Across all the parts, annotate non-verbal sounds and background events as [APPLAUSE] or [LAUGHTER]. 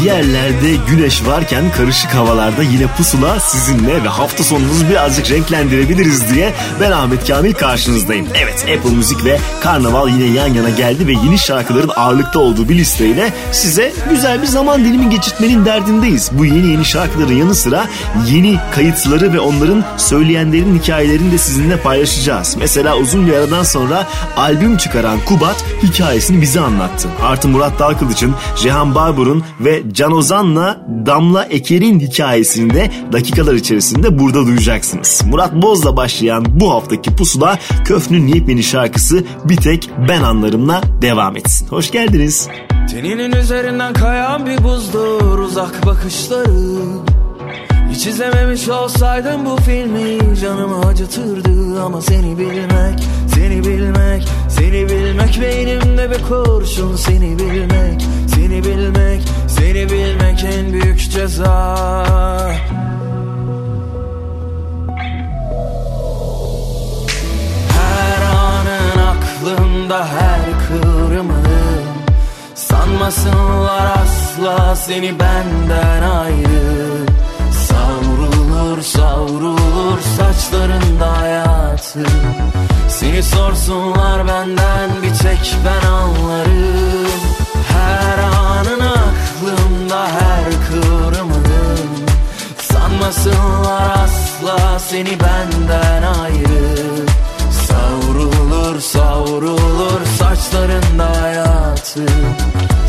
bir yerlerde güneş varken karışık havalarda yine pusula sizinle ve hafta sonunuzu birazcık renklendirebiliriz diye ben Ahmet Kamil karşınızdayım. Evet Apple Müzik ve Karnaval yine yan yana geldi ve yeni şarkıların ağırlıkta olduğu bir listeyle size güzel bir zaman dilimi geçirtmenin derdindeyiz. Bu yeni yeni şarkıların yanı sıra yeni kayıtları ve onların söyleyenlerin hikayelerini de sizinle paylaşacağız. Mesela uzun bir aradan sonra albüm çıkaran Kubat hikayesini bize anlattı. Artı Murat Dalkılıç'ın, Cihan Barbur'un ve Can Ozan'la Damla Eker'in hikayesini de dakikalar içerisinde burada duyacaksınız. Murat Boz'la başlayan bu haftaki pusula Köfn'ün yepyeni şarkısı Bir Tek Ben Anlarım'la devam etsin. Hoş geldiniz. Teninin üzerinden kayan bir buzdur uzak bakışları Hiç izlememiş olsaydım bu filmi canımı acıtırdı Ama seni bilmek, seni bilmek, seni bilmek Beynimde bir kurşun seni bilmek, seni bilmek, seni bilmek en büyük ceza. Her anın aklımda her kıvrımın Sanmasınlar asla seni benden ayrı. Savrulur savrulur saçlarında hayatı. Seni sorsunlar benden bir tek ben anlarım. Her anın aklımda her kıvrımın Sanmasınlar asla seni benden ayrı. Savrulur savrulur saçlarında hayatı.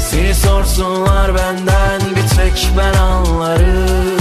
Seni sorsunlar benden bir tek ben anlarım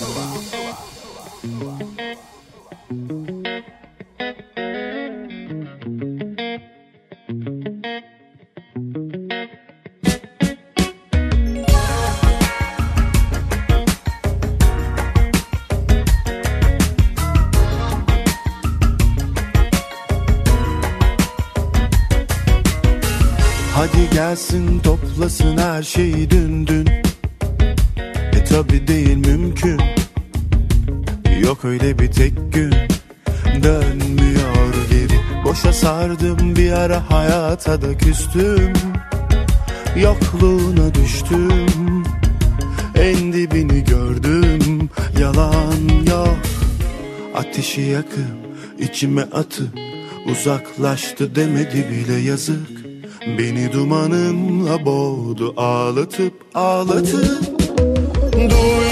hayata da küstüm Yokluğuna düştüm. En dibini gördüm Yalan yok. Ateşi yakıp içime atıp Uzaklaştı demedi bile yazık. Beni dumanınla boğdu ağlatıp ağlatıp. Duysun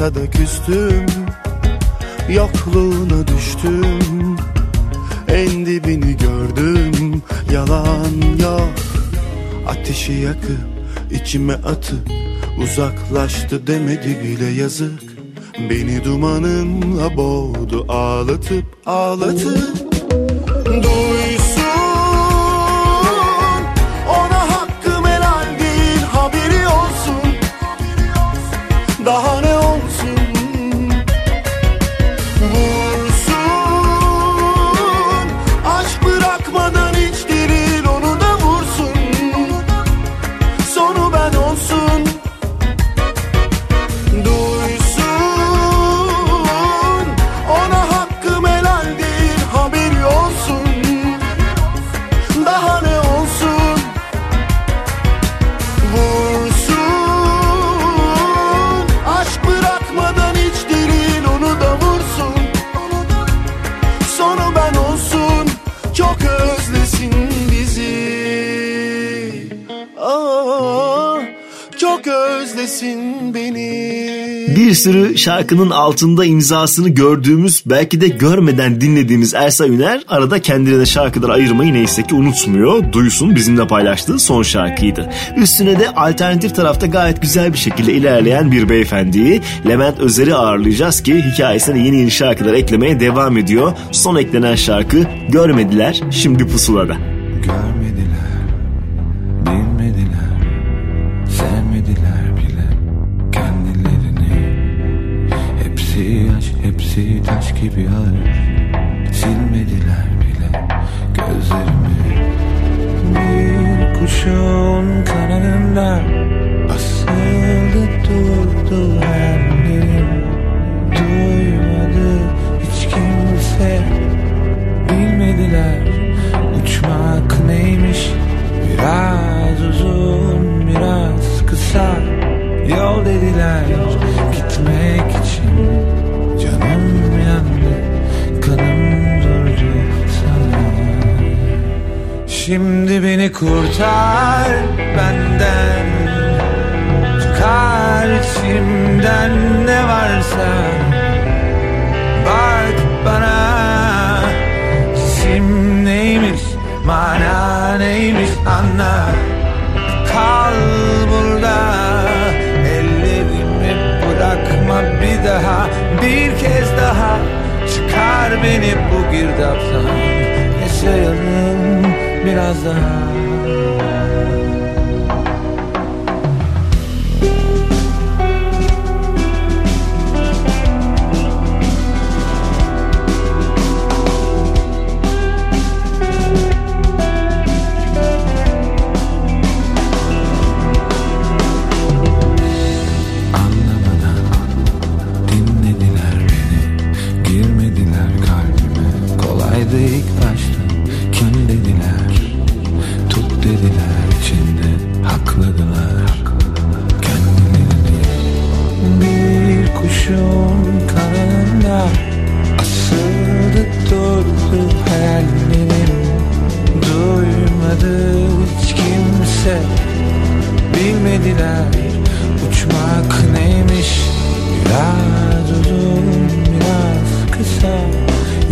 da küstüm Yokluğuna düştüm. En dibini gördüm Yalan yok. Ateşi yakıp içime atıp Uzaklaştı demedi bile yazık. Beni dumanınla boğdu ağlatıp ağlatıp sürü şarkının altında imzasını gördüğümüz belki de görmeden dinlediğimiz Ersa Üner arada kendine de şarkıları ayırmayı neyse ki unutmuyor. Duysun bizimle paylaştığı son şarkıydı. Üstüne de alternatif tarafta gayet güzel bir şekilde ilerleyen bir beyefendiyi Levent Özer'i ağırlayacağız ki hikayesine yeni yeni şarkılar eklemeye devam ediyor. Son eklenen şarkı Görmediler şimdi pusulada. Hepsi taş gibi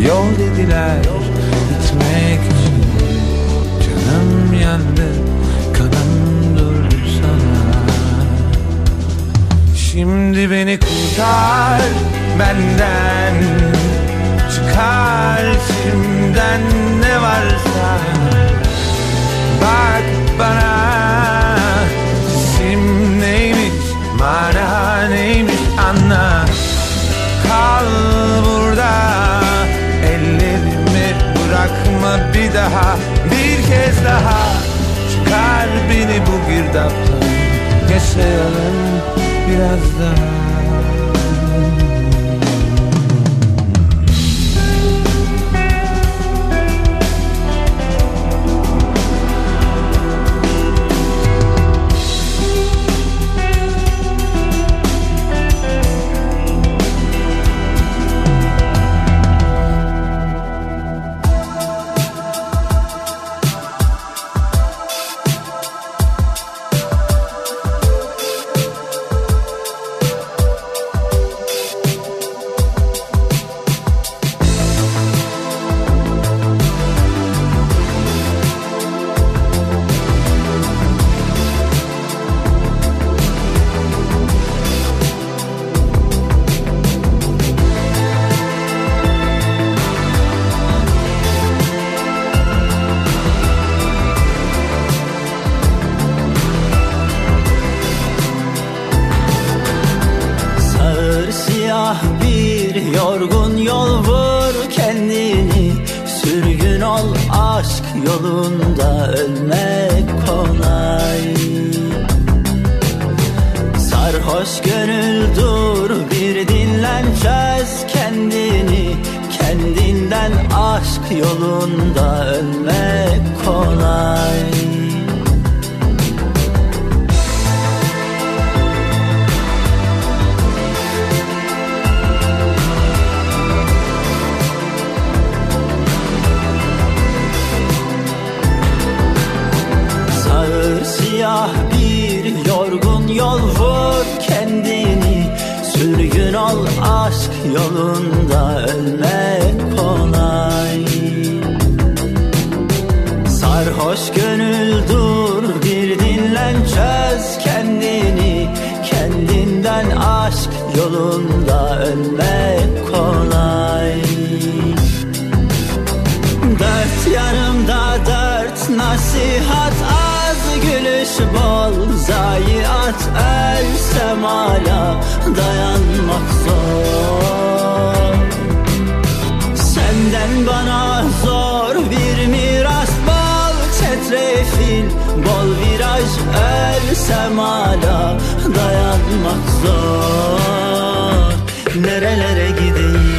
Yol dediler gitmek için. Canım yandı kanım durdu sana. Şimdi beni kurtar benden Çıkar. İçimden ne varsa. Bak bana bu girdaptan Yaşayalım biraz daha Bol viraj ölsem hala dayanmak zor. Nerelere gideyim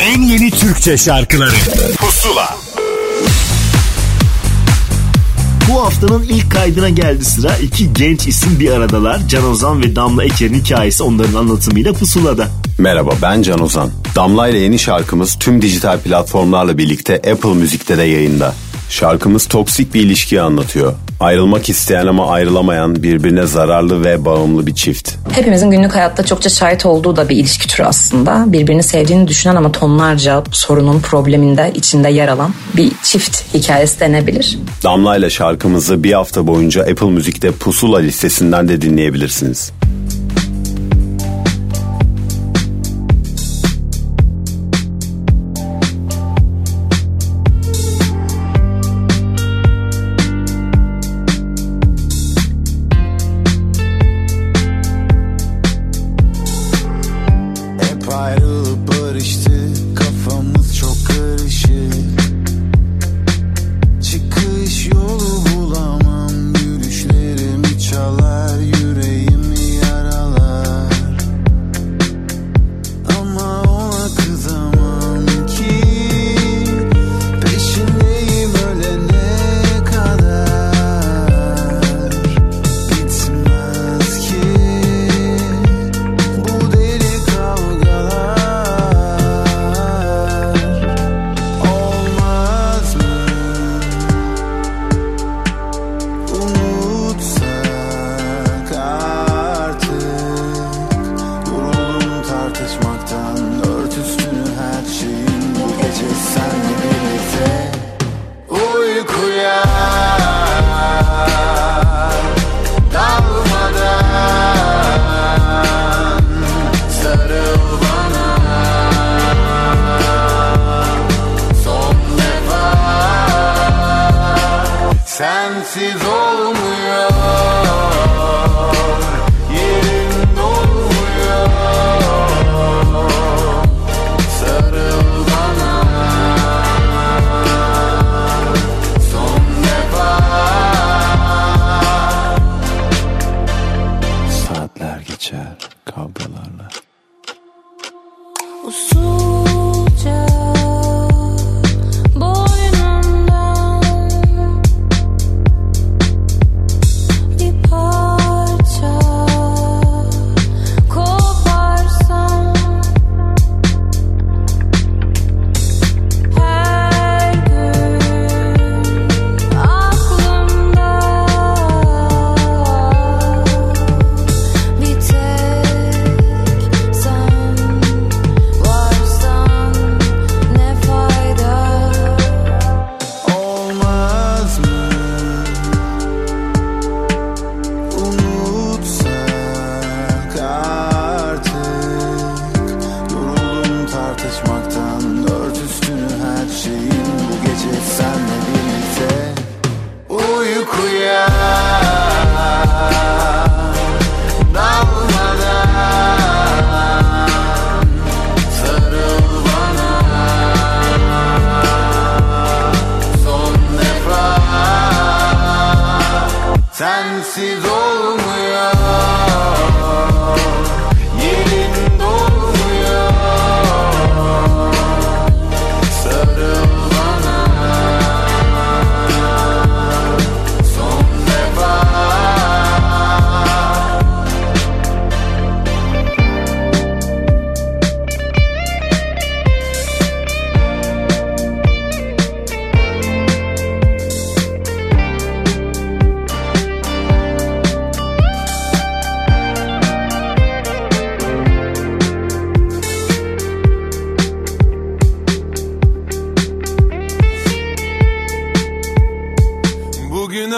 en yeni Türkçe şarkıları Pusula Bu haftanın ilk kaydına geldi sıra. İki genç isim bir aradalar. Can Ozan ve Damla Eker'in hikayesi onların anlatımıyla pusulada. Merhaba ben Can Ozan. Damla ile yeni şarkımız tüm dijital platformlarla birlikte Apple Müzik'te de yayında. Şarkımız toksik bir ilişkiyi anlatıyor. Ayrılmak isteyen ama ayrılamayan birbirine zararlı ve bağımlı bir çift. Hepimizin günlük hayatta çokça şahit olduğu da bir ilişki türü aslında. Birbirini sevdiğini düşünen ama tonlarca sorunun probleminde içinde yer alan bir çift hikayesi denebilir. Damla ile şarkımızı bir hafta boyunca Apple Müzik'te Pusula listesinden de dinleyebilirsiniz.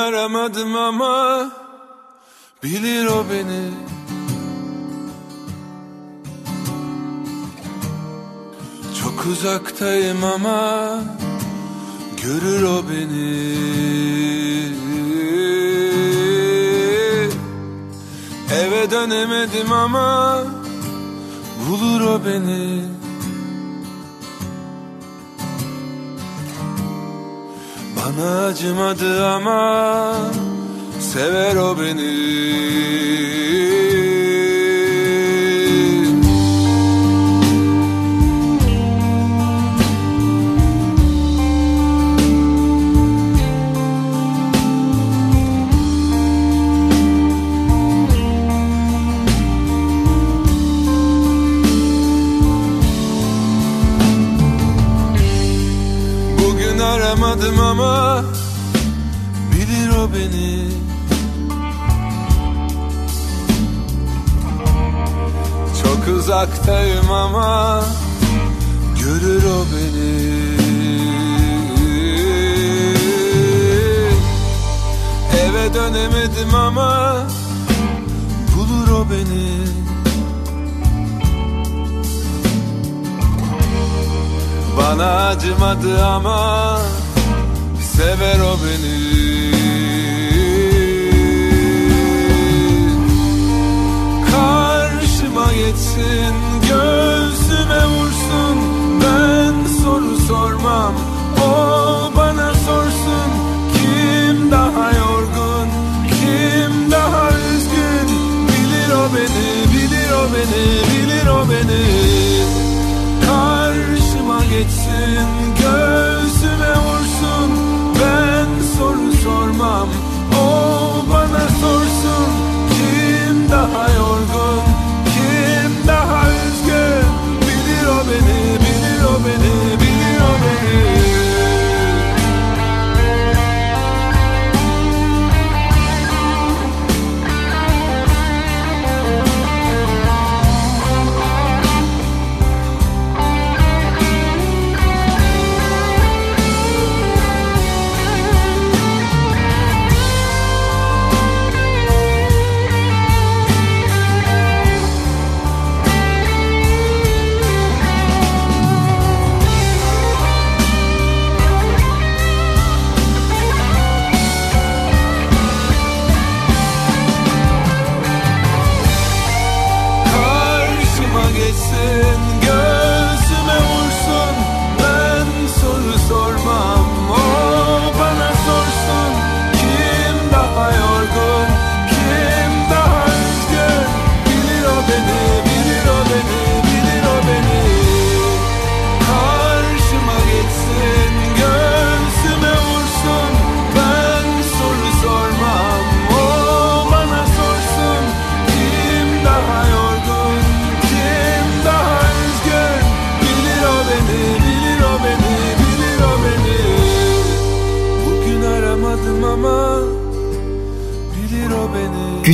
veremezdim ama bilir o beni. Çok uzaktayım ama görür o beni. Eve dönemedim ama bulur o beni. Bana acımadı ama sever o beni aramadım ama bilir o beni. Çok uzaktayım ama görür o beni. Eve dönemedim ama bulur o beni. Bana acımadı ama sever o beni. Karşıma geçsin göğsüme vursun. Ben soru sormam o bana sorsun. Kim daha yorgun kim daha üzgün? Bilir o beni bilir o beni bilir o beni. Karşıma geçsin göğsüme vursun Ben soru sormam. O bana sorsun Kim daha yorgun? Kim daha üzgün? Bilir o beni bilir o beni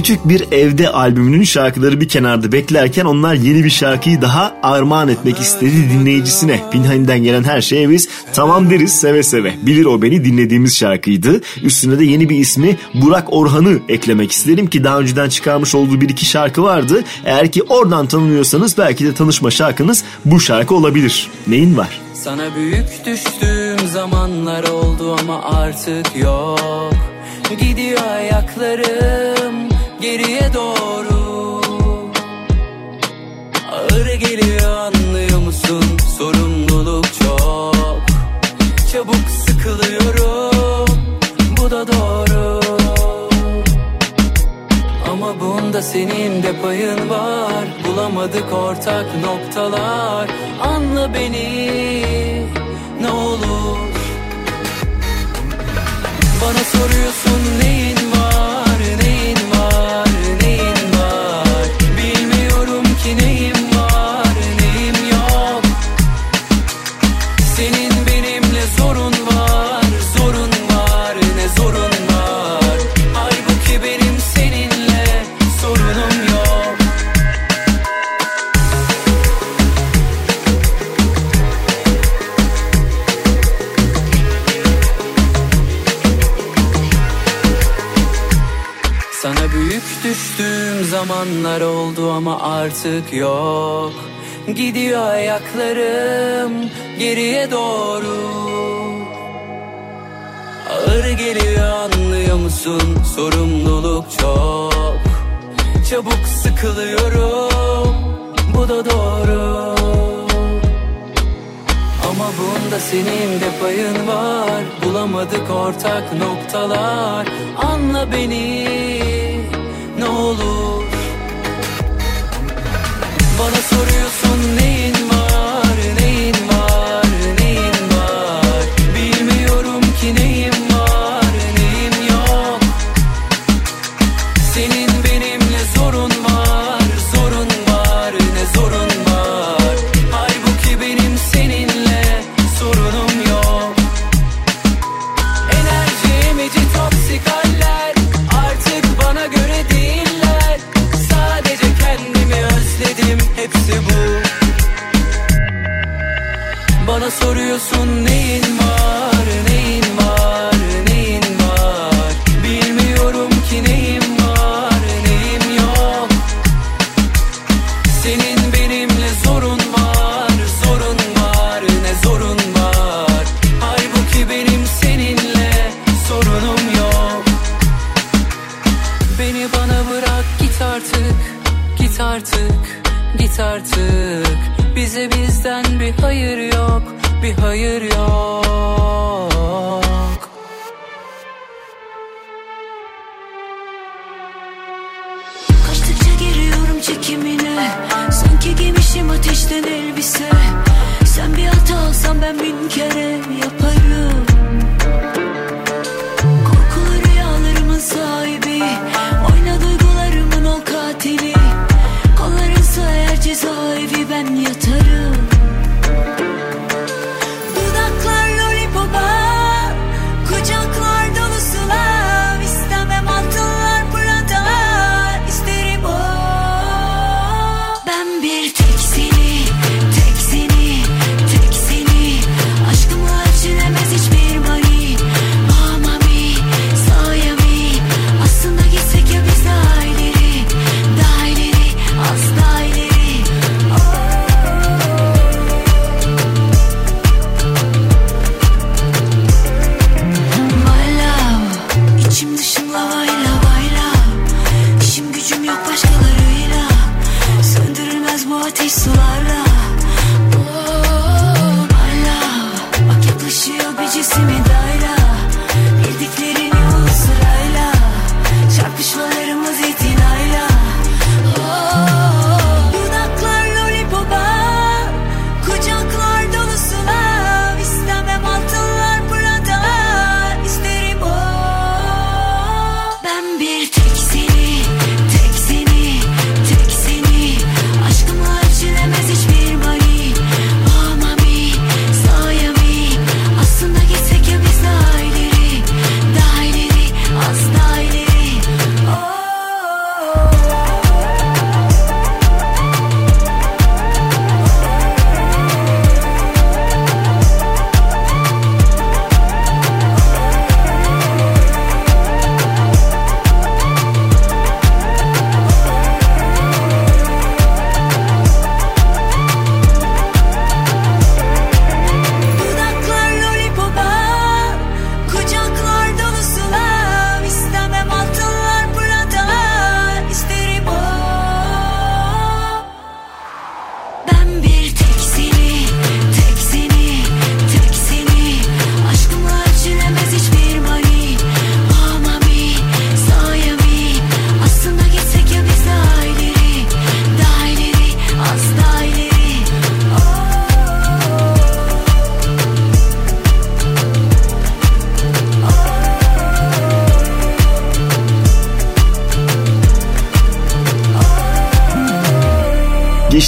Küçük bir evde albümünün şarkıları bir kenarda beklerken onlar yeni bir şarkıyı daha armağan etmek istedi dinleyicisine. Pinhani'den gelen her şeye biz tamam deriz seve seve. Bilir o beni dinlediğimiz şarkıydı. Üstüne de yeni bir ismi Burak Orhan'ı eklemek isterim ki daha önceden çıkarmış olduğu bir iki şarkı vardı. Eğer ki oradan tanınıyorsanız belki de tanışma şarkınız bu şarkı olabilir. Neyin var? Sana büyük düştüğüm zamanlar oldu ama artık yok Gidiyor ayaklarım geriye doğru. Ağır geliyor anlıyor musun? Sorumluluk çok. Çabuk sıkılıyorum bu da doğru. Ama bunda senin de payın var. Bulamadık ortak noktalar. Anla beni ne olur. Bana soruyorsun neyin zamanlar oldu ama artık yok. Gidiyor ayaklarım geriye doğru. Ağır geliyor anlıyor musun? Sorumluluk çok. Çabuk sıkılıyorum bu da doğru. Ama bunda senin de payın var. Bulamadık ortak noktalar. Anla beni ne olur. Bana soruyorsun neyin Bana soruyorsun neyin var?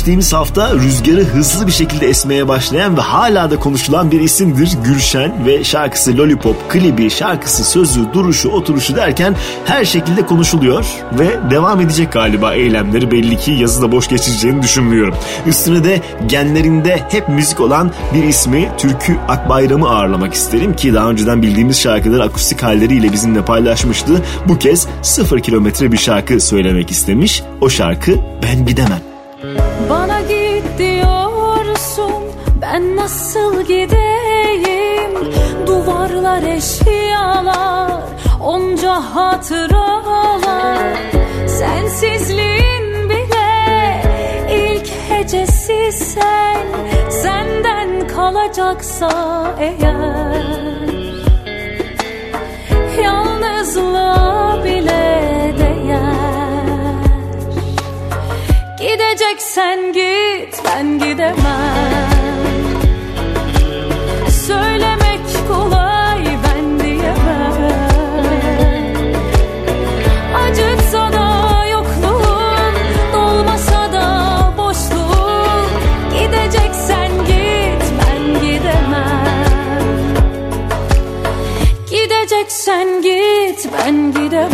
Geçtiğimiz hafta rüzgarı hızlı bir şekilde esmeye başlayan ve hala da konuşulan bir isimdir Gülşen ve şarkısı Lollipop, klibi, şarkısı, sözü, duruşu, oturuşu derken her şekilde konuşuluyor ve devam edecek galiba eylemleri belli ki yazıda boş geçeceğini düşünmüyorum. Üstüne de genlerinde hep müzik olan bir ismi Türkü Akbayram'ı ağırlamak isterim ki daha önceden bildiğimiz şarkıları akustik halleriyle bizimle paylaşmıştı. Bu kez sıfır kilometre bir şarkı söylemek istemiş. O şarkı Ben Gidemem. Bana git diyorsun ben nasıl gideyim? Duvarlar eşyalar onca hatıralar. Sensizliğin bile ilk hecesi sen. Senden kalacaksa eğer. Yalnızlığa bile değer Gideceksen git ben gidemem. Söylemek kolay ben diyemem. Acıtsa da yokluğun Dolmasa da boşluğun Gideceksen git ben gidemem. Gideceksen git ben gidemem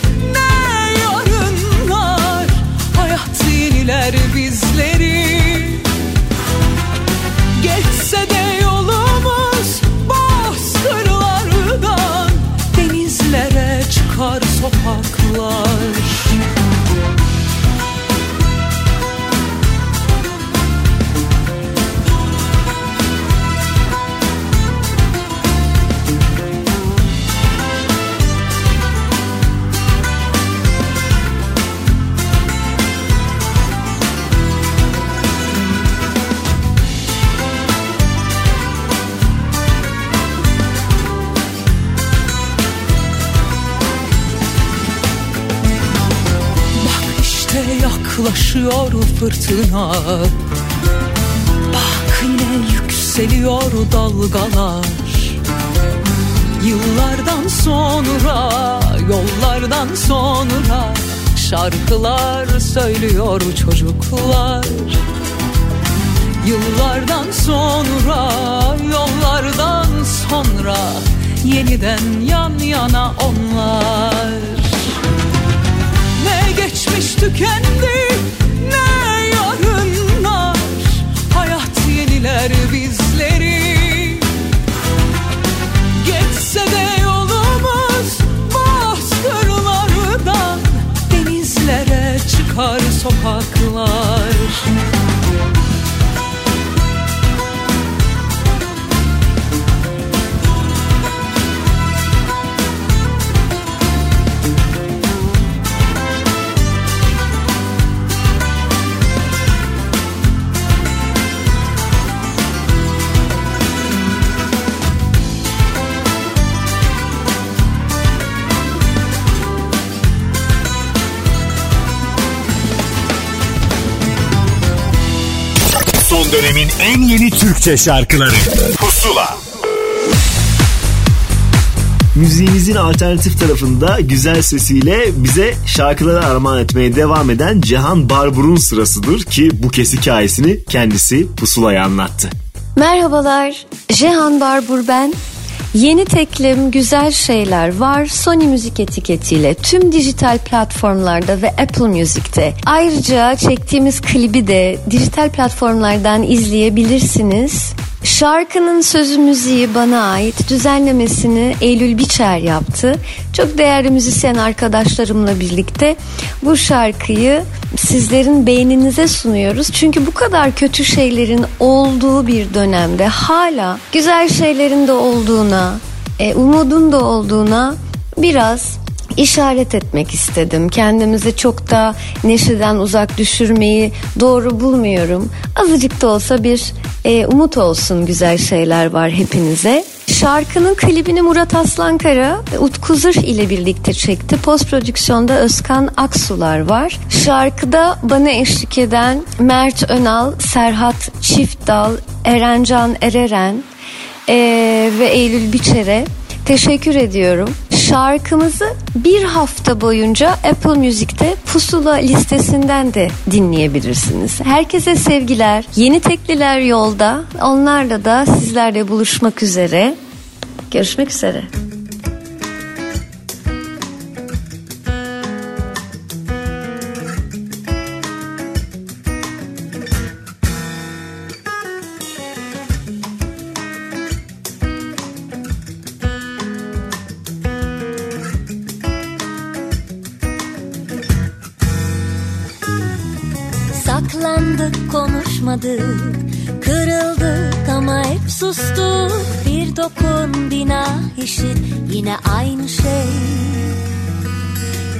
yeniler bizleri. Geçse de yolumuz bozkırlardan Denizlere çıkar sokaklar yaklaşıyor fırtına. Bak yine yükseliyor dalgalar. Yıllardan sonra, yollardan sonra Şarkılar söylüyor çocuklar. Yıllardan sonra, yollardan sonra Yeniden yan yana onlar geçmiş tükendi ne yarınlar? Hayat yeniler bizleri dönemin en yeni Türkçe şarkıları Pusula Müziğimizin alternatif tarafında güzel sesiyle bize şarkıları armağan etmeye devam eden Cihan Barbur'un sırasıdır ki bu kez hikayesini kendisi Pusula'ya anlattı. Merhabalar, Jehan Barbur ben. Yeni teklim Güzel Şeyler var Sony Müzik etiketiyle tüm dijital platformlarda ve Apple Music'te. Ayrıca çektiğimiz klibi de dijital platformlardan izleyebilirsiniz. Şarkının sözü müziği bana ait düzenlemesini Eylül Biçer yaptı. Çok değerli müzisyen arkadaşlarımla birlikte bu şarkıyı sizlerin beğeninize sunuyoruz. Çünkü bu kadar kötü şeylerin olduğu bir dönemde hala güzel şeylerin de olduğuna, e, umudun da olduğuna biraz işaret etmek istedim. Kendimizi çok da neşeden uzak düşürmeyi doğru bulmuyorum. Azıcık da olsa bir e, umut olsun güzel şeyler var hepinize. Şarkının klibini Murat Aslankara Utku Zırh ile birlikte çekti. Post prodüksiyonda Özkan Aksular var. Şarkıda bana eşlik eden Mert Önal, Serhat Çiftdal, Erencan Ereren e, ve Eylül Biçer'e teşekkür ediyorum. Şarkımızı bir hafta boyunca Apple Music'te Pusula listesinden de dinleyebilirsiniz. Herkese sevgiler. Yeni tekliler yolda. Onlarla da sizlerle buluşmak üzere. Görüşmek üzere. Saklandık konuşmadık Kırıldık ama hep sustuk. Bir dokun bina işit. Yine aynı şey.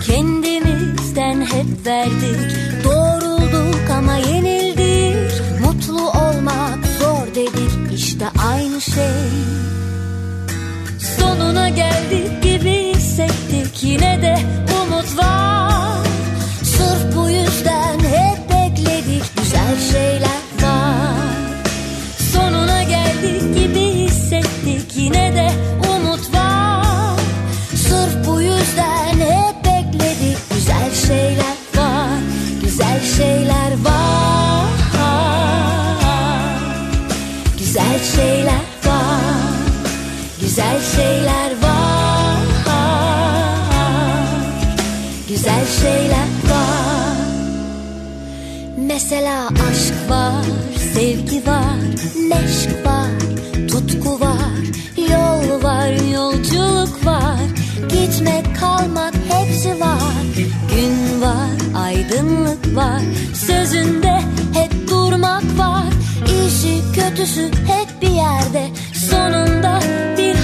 Kendimizden hep verdik. Doğrulduk ama yenildik. Mutlu olmak zor dedik. İşte aynı şey. Sonuna geldik gibi hissettik. Yine de umut var. Sırf bu yüzden hep bekledik. Güzel şeyler yine de umut var. Sırf bu yüzden hep bekledik Güzel şeyler var, güzel şeyler var. Güzel şeyler var, güzel şeyler var. Mesela aşk var, sevgi var, meşk var. Kalmak hepsi var. Gün var, aydınlık var, sözünde hep durmak var. İyisi kötüsü hep bir yerde, sonunda bir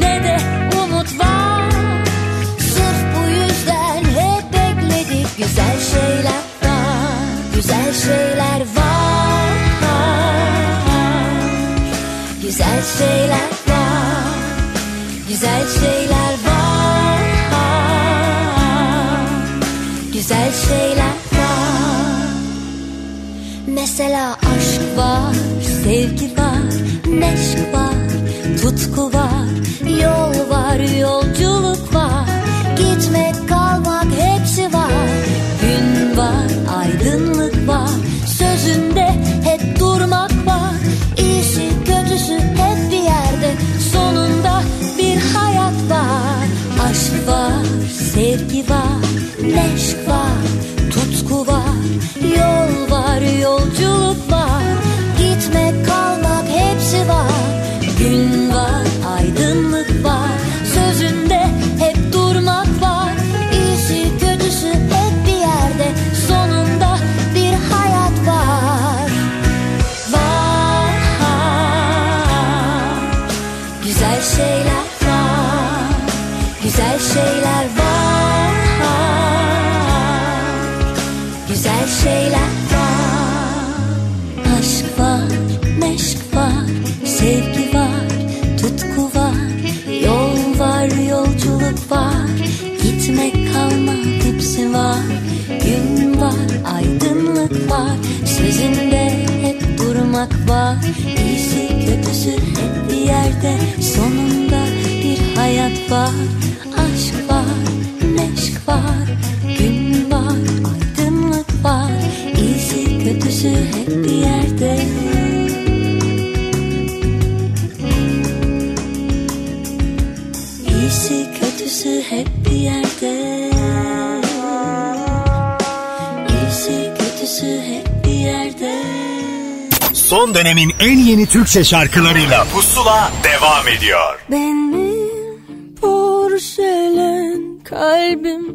yine de umut var. Sırf bu yüzden hep bekledik güzel şeyler var. Güzel şeyler var Güzel şeyler var. Güzel şeyler var. Mesela aşk var, sevgi var, neşk var, tutku var, yol var, yolculuk var, gitmek, kalmak hepsi var. Gün var, aydınlık var, sözünde hep durmak var. İyisi kötüsü hep bir yerde, sonunda bir hayat var. Aşk var, sevgi var, neşk var, tutku var, yol var, yolculuk dönemin en yeni Türkçe şarkılarıyla Pusula devam ediyor. Benim porselen kalbim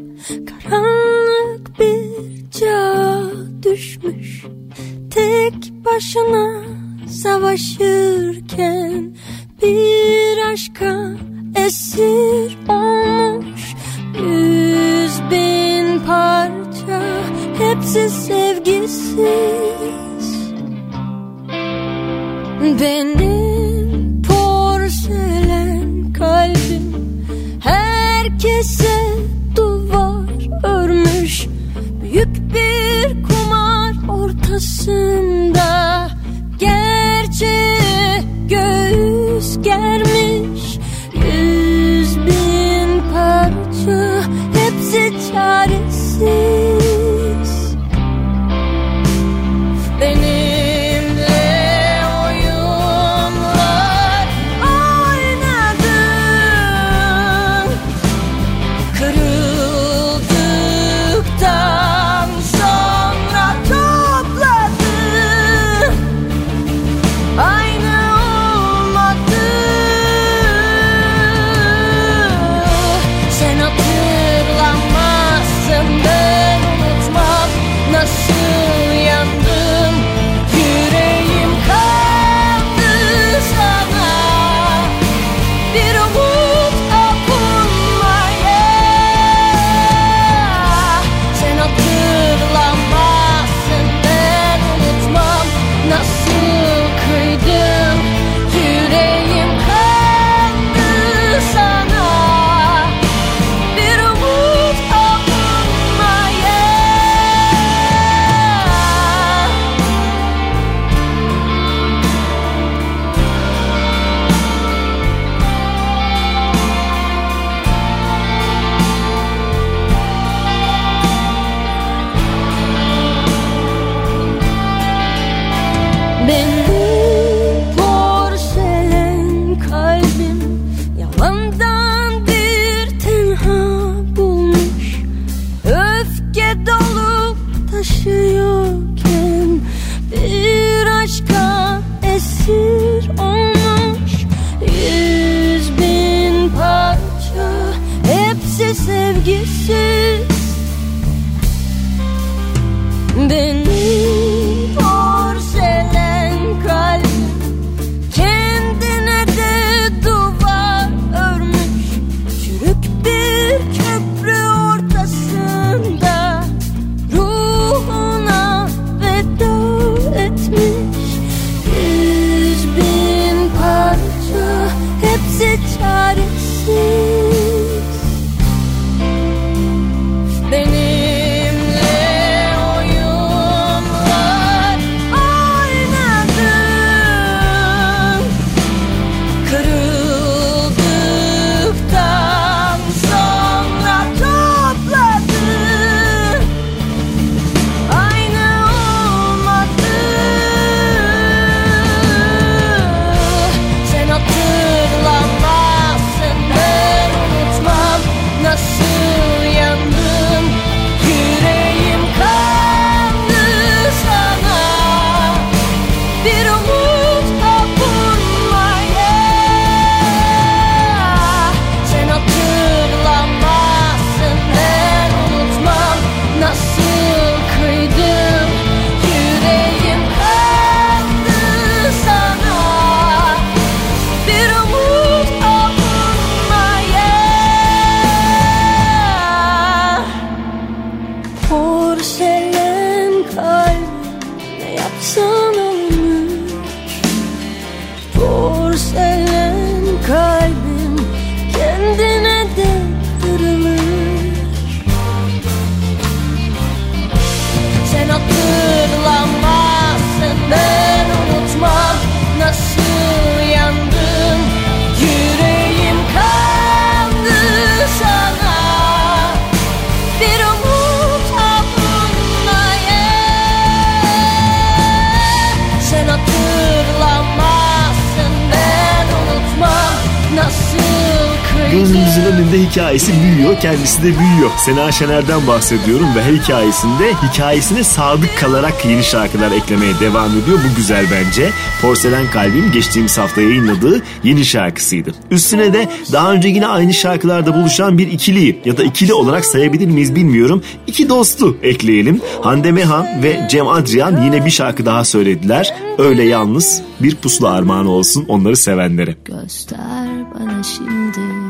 kendisi de büyüyor. Sena Şener'den bahsediyorum ve her hikayesinde hikayesine sadık kalarak yeni şarkılar eklemeye devam ediyor. Bu güzel bence. Porselen Kalbim geçtiğimiz hafta yayınladığı yeni şarkısıydı. Üstüne de daha önce yine aynı şarkılarda buluşan bir ikiliyi ya da ikili olarak sayabilir miyiz bilmiyorum. İki dostu ekleyelim. Hande Mehan ve Cem Adrian yine bir şarkı daha söylediler. Öyle yalnız bir pusula armağanı olsun onları sevenlere. Göster bana şimdi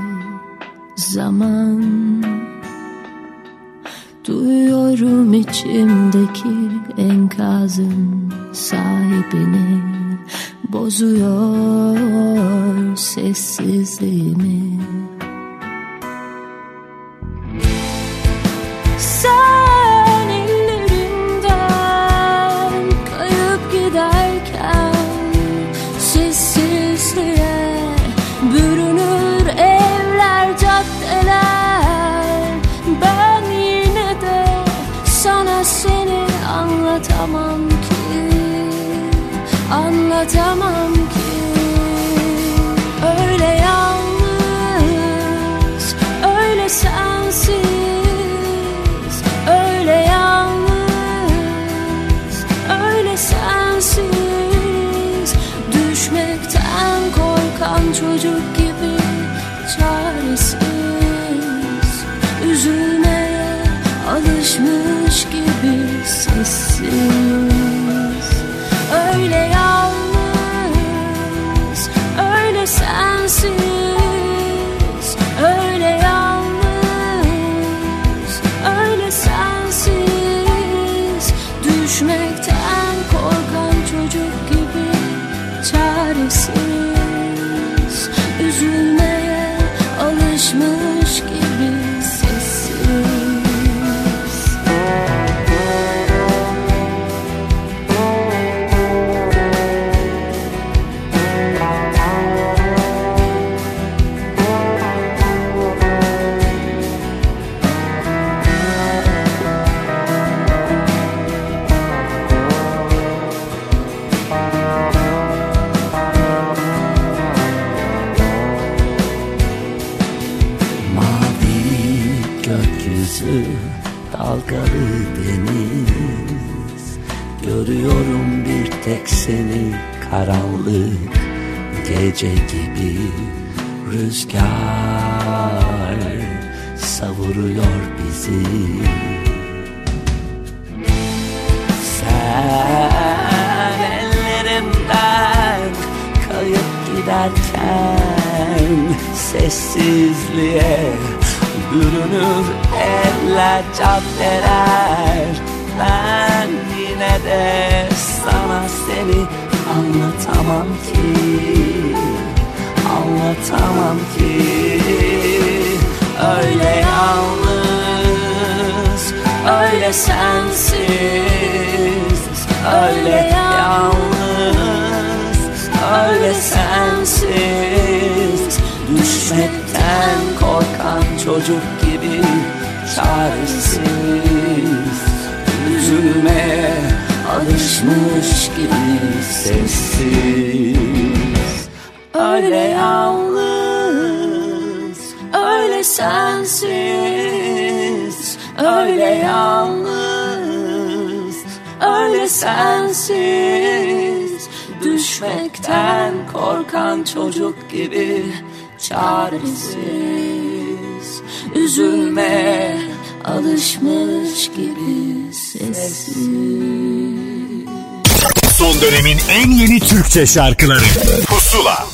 zaman. Duyuyorum içimdeki enkazın sahibini. Bozuyor sessizliğimi. Sen sessiz karanlık gece gibi Rüzgar savuruyor bizi. Sen ellerimden kayıp giderken Sessizliğe bürünür eller caddeler Ben yine de sana seni anlatamam ki Anlatamam ki. Öyle yalnız Öyle sensiz. Öyle yalnız Öyle sensiz. Düşmekten korkan çocuk gibi Çaresiz. Üzülmeye alışmış gibi sessiz. Öyle yalnız Öyle sensiz. Öyle yalnız Öyle sensiz. Düşmekten korkan çocuk gibi Çaresiz. Üzülmeye alışmış gibi sessiz. Son dönemin en yeni Türkçe şarkıları. Pusula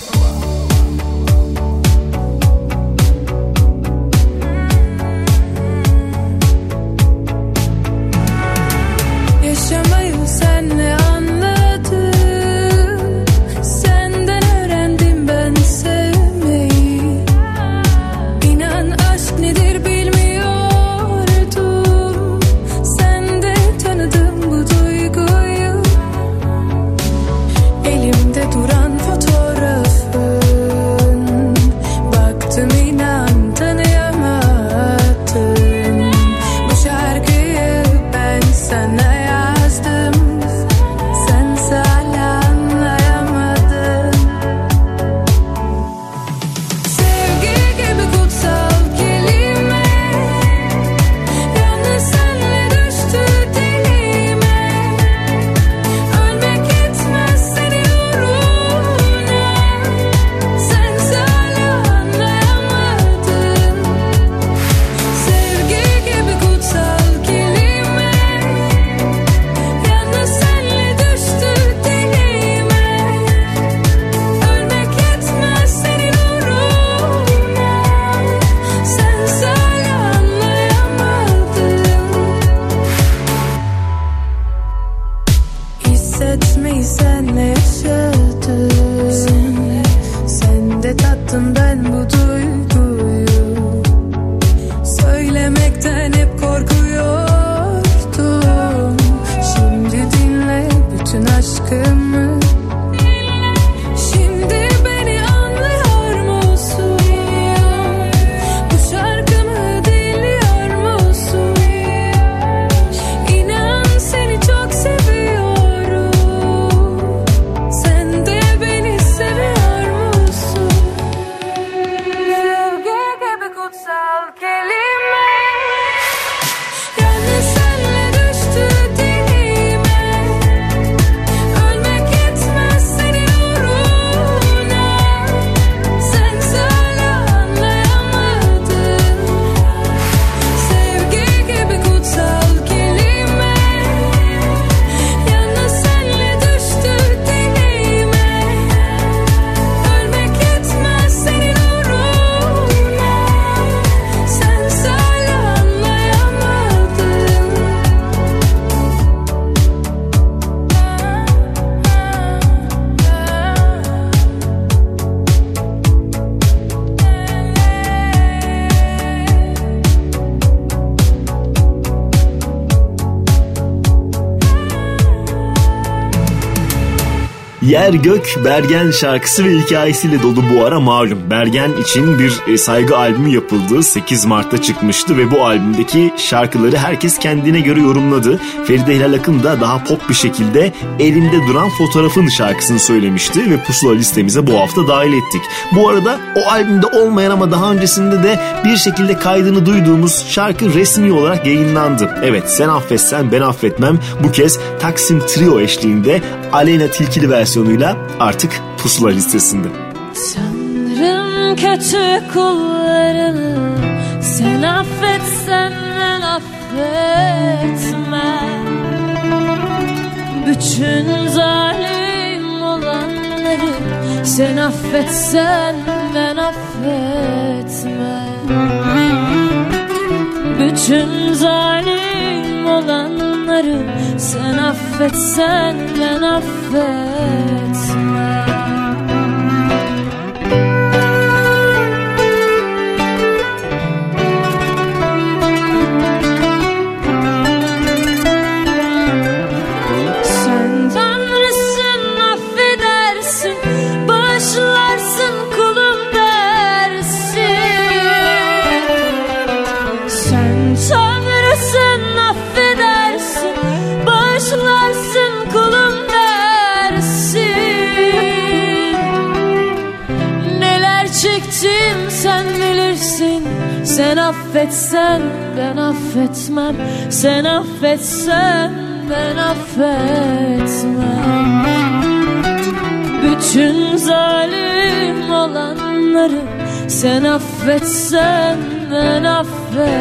Yer Gök Bergen şarkısı ve hikayesiyle dolu bu ara malum. Bergen için bir e, saygı albümü yapıldı. 8 Mart'ta çıkmıştı ve bu albümdeki şarkıları herkes kendine göre yorumladı. Feride Hilal Akın da daha pop bir şekilde elimde duran fotoğrafın şarkısını söylemişti ve pusula listemize bu hafta dahil ettik. Bu arada o albümde olmayan ama daha öncesinde de bir şekilde kaydını duyduğumuz şarkı resmi olarak yayınlandı. Evet sen affetsen ben affetmem bu kez Taksim Trio eşliğinde Aleyna Tilkili versiyonuyla artık pusula listesinde. Sanırım kötü kullarını Sen affetsen ben affetmem Bütün zalim olanları Sen affetsen ben affetmem Bütün zalim olanları Sen affetsen ben affetmem affetsen ben affetmem. Sen affetsen ben affetmem. Bütün zalim olanları Sen affetsen ben affetmem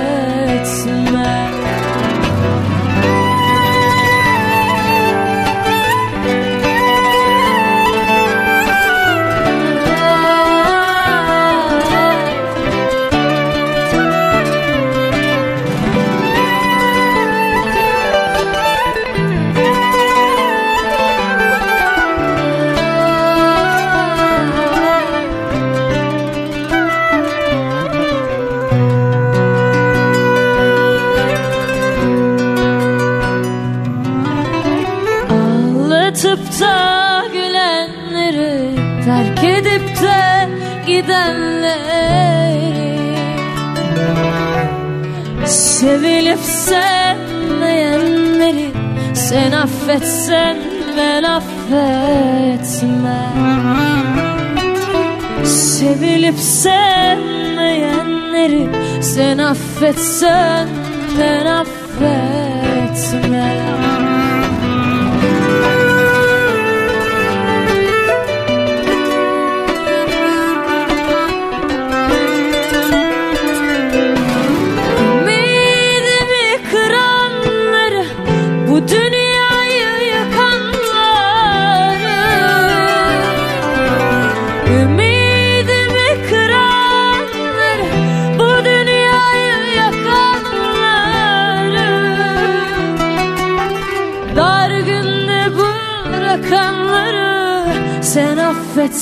affetsen ben affetmem Sevilip sevmeyenleri Sen affetsen ben affetmem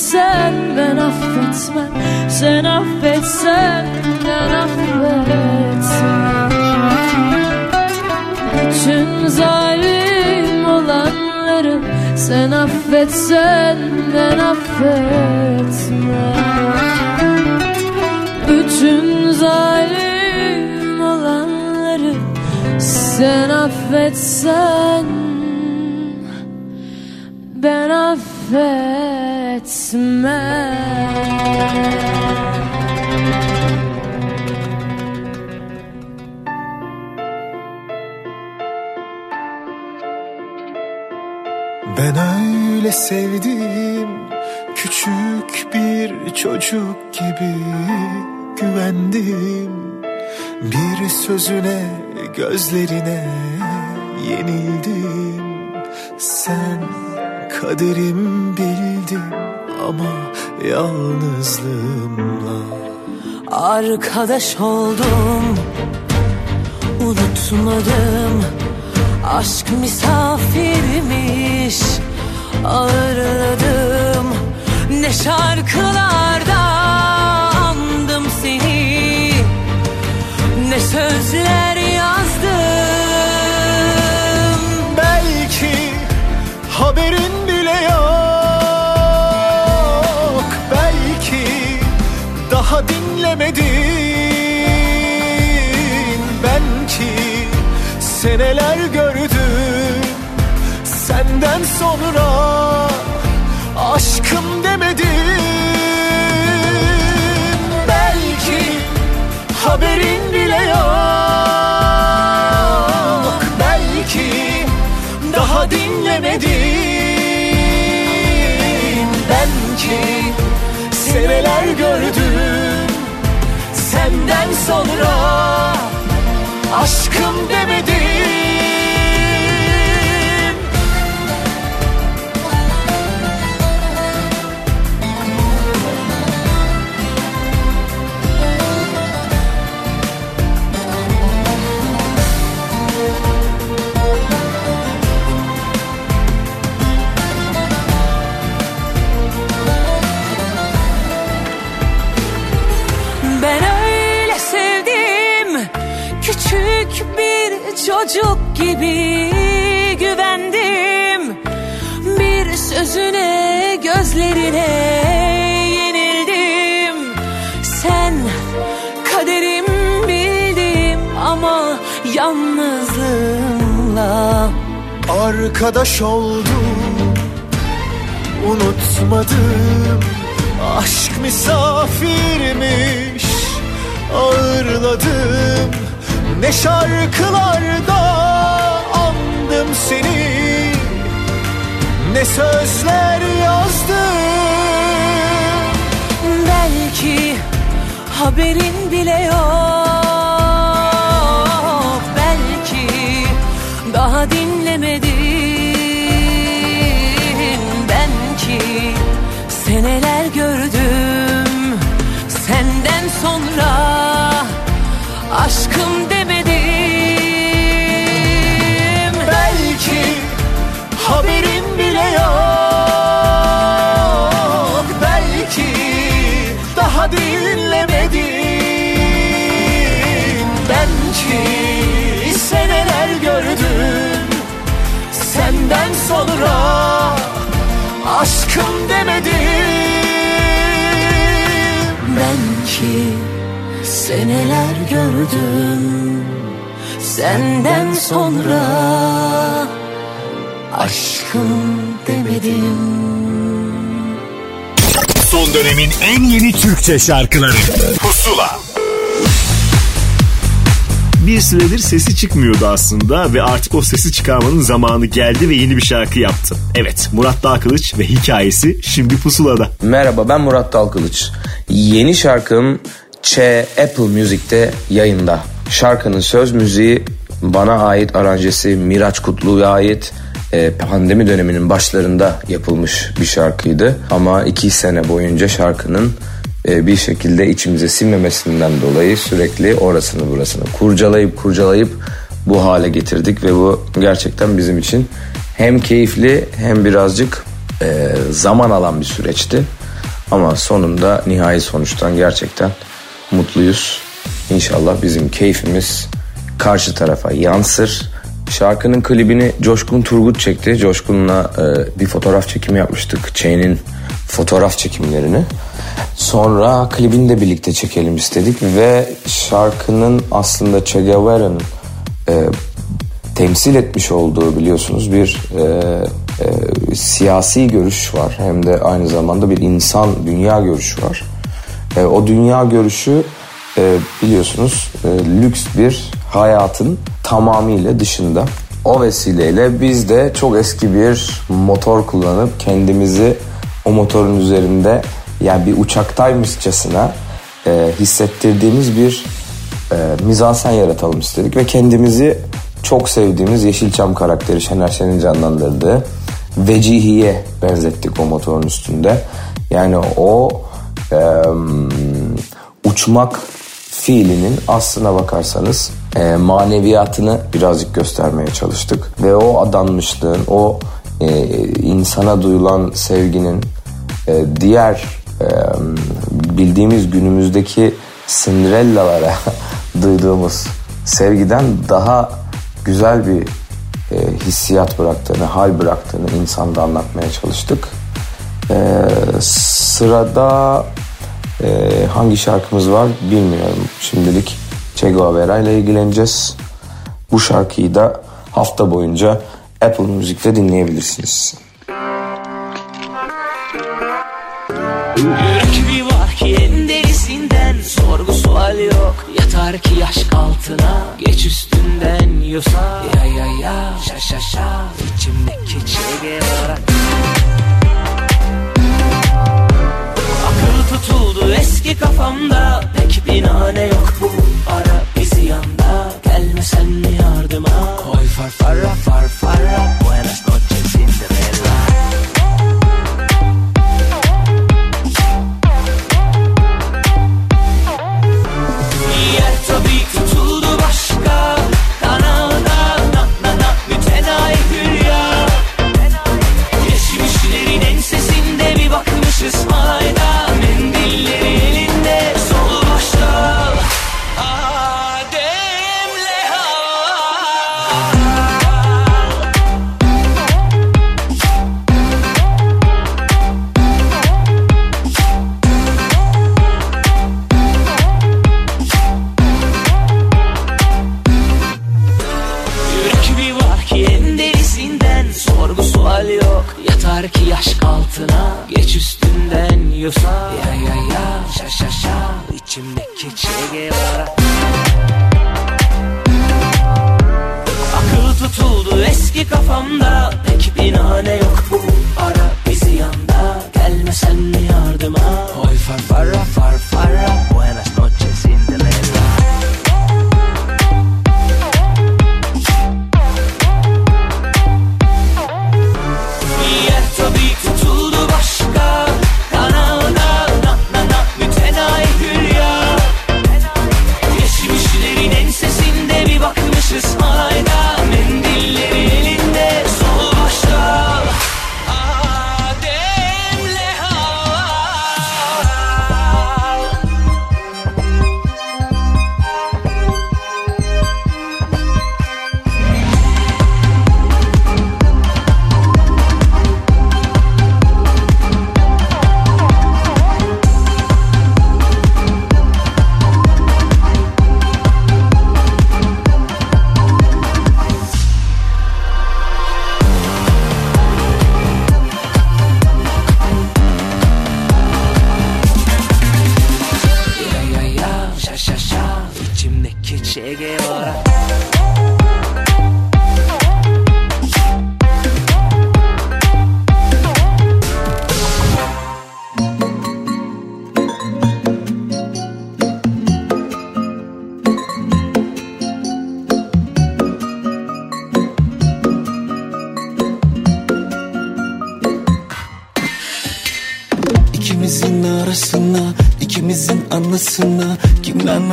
affetsen ben affetmem. Sen affetsen ben affetmem. Bütün zalim olanları Sen affetsen ben affetmem. Bütün zalim olanları Sen affetsen ben affetmem Ben öyle sevdim küçük bir çocuk gibi güvendim. Bir sözüne gözlerine yenildim. Sen kaderim yalnızlığımla Arkadaş oldum. Unutmadım Aşk misafirmiş. Ağırladım Ne şarkılarda andım seni. Ne sözler yazdım. Belki haberin bile yok daha dinlemedin. Ben ki seneler gördüm. Senden sonra aşkım demedim. Belki haberin bile yok. Belki daha dinlemedin. Ben ki seneler gördüm. Senden sonra aşkım demedim gibi güvendim. Bir sözüne gözlerine yenildim. Sen kaderim bildim ama yalnızlığımla Arkadaş oldum Unutmadım. Aşk misafirmiş Ağırladım. Ne şarkılarda andım seni. Ne sözler yazdım Belki haberin bile yok. Belki daha dinlemedin. Ben ki seneler gördüm. Senden sonra aşkım demedim Senden sonra aşkım demedim. Ben ki seneler gördüm Senden sonra aşkım demedim. Son dönemin en yeni Türkçe şarkıları Bir süredir sesi çıkmıyordu aslında ve artık o sesi çıkarmanın zamanı geldi ve yeni bir şarkı yaptı. Evet Murat Dağkılıç ve hikayesi şimdi pusulada. Merhaba ben Murat Dalkılıç. Yeni şarkım Ç Apple Music'te yayında. Şarkının söz müziği bana ait aranjesi Miraç Kutlu'ya ait e, pandemi döneminin başlarında yapılmış bir şarkıydı. Ama iki sene boyunca şarkının bir şekilde içimize sinmemesinden dolayı sürekli orasını burasını kurcalayıp kurcalayıp bu hale getirdik ve bu gerçekten bizim için hem keyifli hem birazcık e, zaman alan bir süreçti. Ama sonunda nihai sonuçtan gerçekten mutluyuz. İnşallah bizim keyfimiz karşı tarafa yansır. Şarkının klibini Coşkun Turgut çekti. Coşkun'la e, bir fotoğraf çekimi yapmıştık. Chain'in fotoğraf çekimlerini. Sonra klibini de birlikte çekelim istedik ve şarkının aslında Che Guevara'nın e, temsil etmiş olduğu biliyorsunuz bir e, e, siyasi görüş var. Hem de aynı zamanda bir insan dünya görüşü var. E, o dünya görüşü e, biliyorsunuz e, lüks bir hayatın tamamıyla dışında. O vesileyle biz de çok eski bir motor kullanıp kendimizi o motorun üzerinde yani bir uçaktaymışçasına e, hissettirdiğimiz bir e, mizansen yaratalım istedik ve kendimizi çok sevdiğimiz Yeşilçam karakteri Şener Şen'in canlandırdığı Vecihi'ye benzettik o motorun üstünde. Yani o e, uçmak fiilinin aslına bakarsanız e, maneviyatını birazcık göstermeye çalıştık. Ve o adanmışlığın, o e, insana duyulan sevginin ee, diğer e, bildiğimiz günümüzdeki Cinderella'lara [LAUGHS] duyduğumuz sevgiden daha güzel bir e, hissiyat bıraktığını, hal bıraktığını insanda anlatmaya çalıştık. Ee, sırada e, hangi şarkımız var bilmiyorum. Şimdilik Che Guevara ile ilgileneceğiz. Bu şarkıyı da hafta boyunca Apple Müzik'te dinleyebilirsiniz. Akar ki aşk altına Geç üstünden yosa. Ya ya ya şa şa şa. İçimdeki çege olarak Akıl tutuldu eski kafamda. Pek binane yok bu ara bizi yanda Gelme sen mi yardıma? Koy farfara farfara Buenas noches Cinderella. you Ya ya ya şa şa şa içimdeki Che Guevara Akıl tutuldu eski kafamda Pek bir nane yok bu ara. Bizi yanda Gelmesen mi yardıma? Oy far fara far fara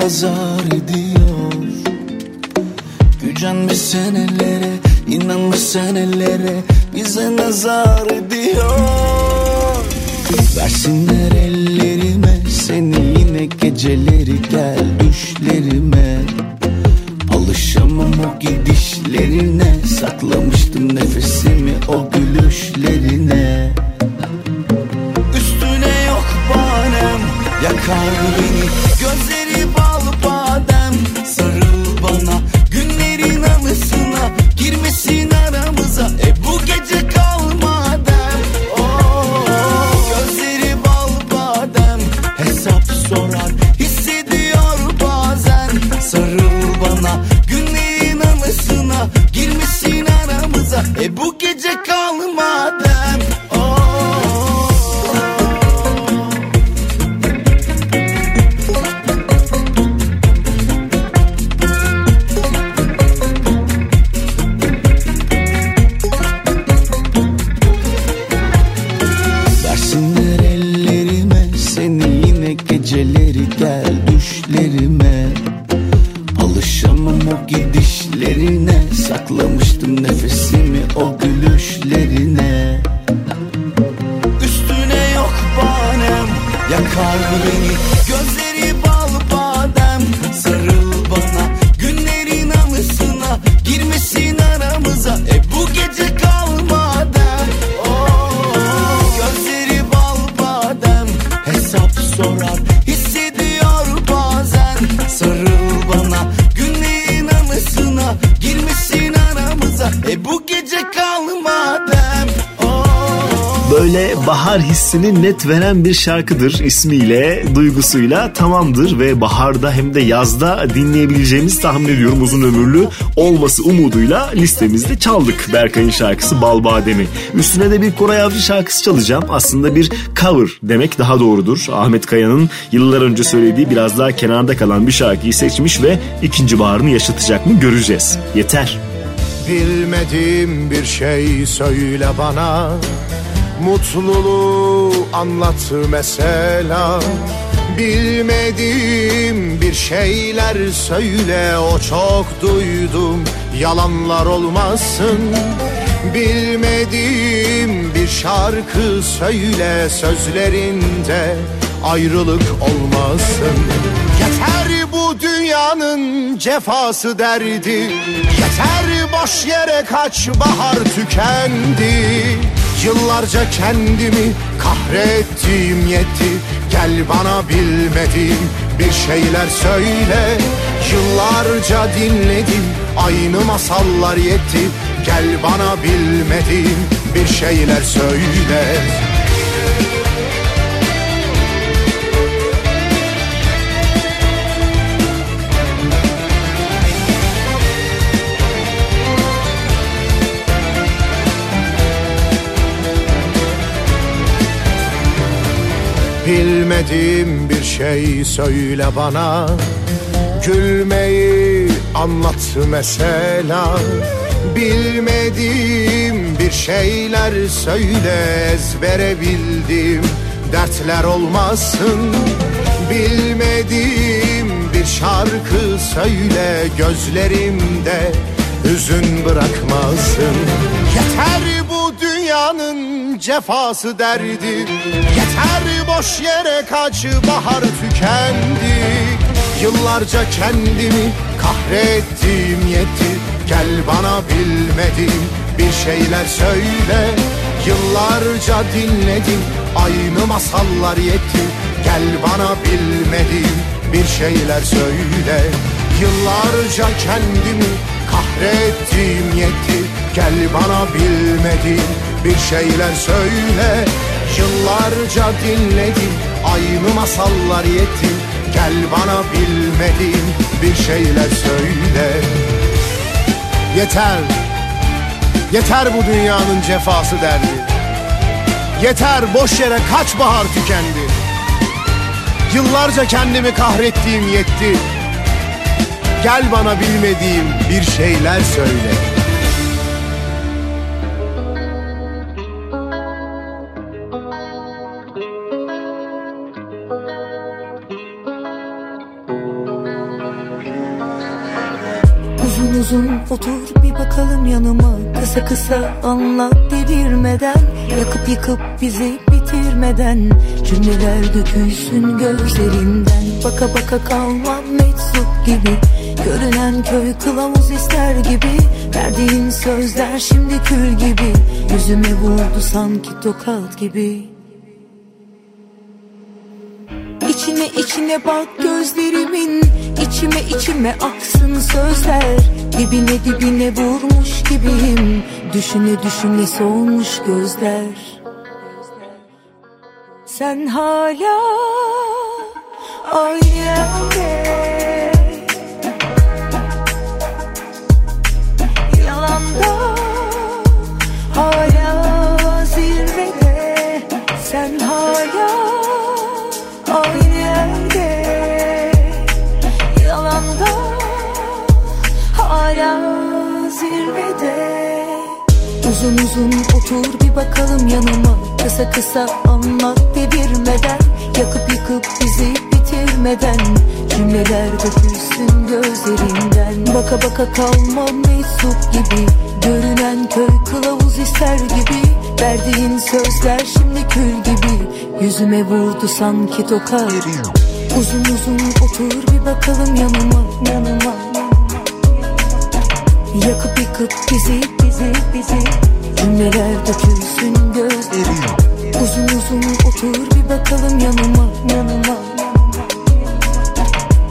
was on. dişlerine hissini net veren bir şarkıdır ismiyle, duygusuyla tamamdır ve baharda hem de yazda dinleyebileceğimiz tahmin ediyorum uzun ömürlü olması umuduyla listemizde çaldık Berkay'ın şarkısı Bal Bademi. Üstüne de bir Koray Avcı şarkısı çalacağım. Aslında bir cover demek daha doğrudur. Ahmet Kaya'nın yıllar önce söylediği biraz daha kenarda kalan bir şarkıyı seçmiş ve ikinci baharını yaşatacak mı göreceğiz. Yeter. Bilmediğim bir şey söyle bana Mutluluğu anlat mesela Bilmediğim bir şeyler söyle O çok duydum. Yalanlar olmasın Bilmediğim bir şarkı söyle Sözlerinde ayrılık olmasın. Yeter bu dünyanın cefası derdi Yeter boş yere kaç bahar tükendi Yıllarca kendimi kahrettiğim yetti Gel bana bilmediğim bir şeyler söyle. Yıllarca dinledim aynı masallar yetti Gel bana bilmediğim bir şeyler söyle Bilmediğim bir şey söyle bana. Gülmeyi anlat mesela. Bilmediğim bir şeyler söyle ezbere bildim Dertler olmasın. Bilmediğim bir şarkı söyle gözlerimde Hüzün bırakmasın. Yeter bu dünyanın cefası derdi. Yeter boş yere kaç bahar tükendi. Yıllarca kendimi kahrettiğim yetti. Gel bana bilmediğim bir şeyler söyle. Yıllarca dinledim aynı masallar yetti. Gel bana bilmediğim bir şeyler söyle. Yıllarca kendimi kahrettiğim yetti. Gel bana bilmediğim bir şeyler söyle. Yıllarca dinledim aynı masallar yetti Gel bana bilmediğim bir şeyler söyle. Yeter, yeter bu dünyanın cefası derdi. Yeter boş yere kaç bahar tükendi. Yıllarca kendimi kahrettiğim yetti. Gel bana bilmediğim bir şeyler söyle Uzun otur bir bakalım yanıma. Kısa kısa anlat devirmeden. Yakıp yıkıp bizi bitirmeden. Cümleler dökülsün gözlerinden. Baka baka kalmam meczup gibi. Görünen köy kılavuz ister gibi. Verdiğin sözler şimdi kül gibi. Yüzüme vurdu sanki tokat gibi İçine içine bak gözlerimin. İçime içime aksın sözler. Dibine dibine vurmuş gibiyim. Düşüne düşüne solmuş gözler. Sen hala aynı yerde Uzun otur bir bakalım yanıma. Kısa kısa anlat devirmeden Yakıp yıkıp bizi bitirmeden. Cümleler dökülsün gözlerinden. Baka baka kalmam meczup gibi. Görünen köy kılavuz ister gibi. Verdiğin sözler şimdi kül gibi. Yüzüme vurdu sanki tokat Uzun uzun otur bir bakalım yanıma yanıma. Yakıp yıkıp bizi bizi bizi Cümleler dökülsün gözlerim? Uzun uzun otur bir bakalım yanıma yanıma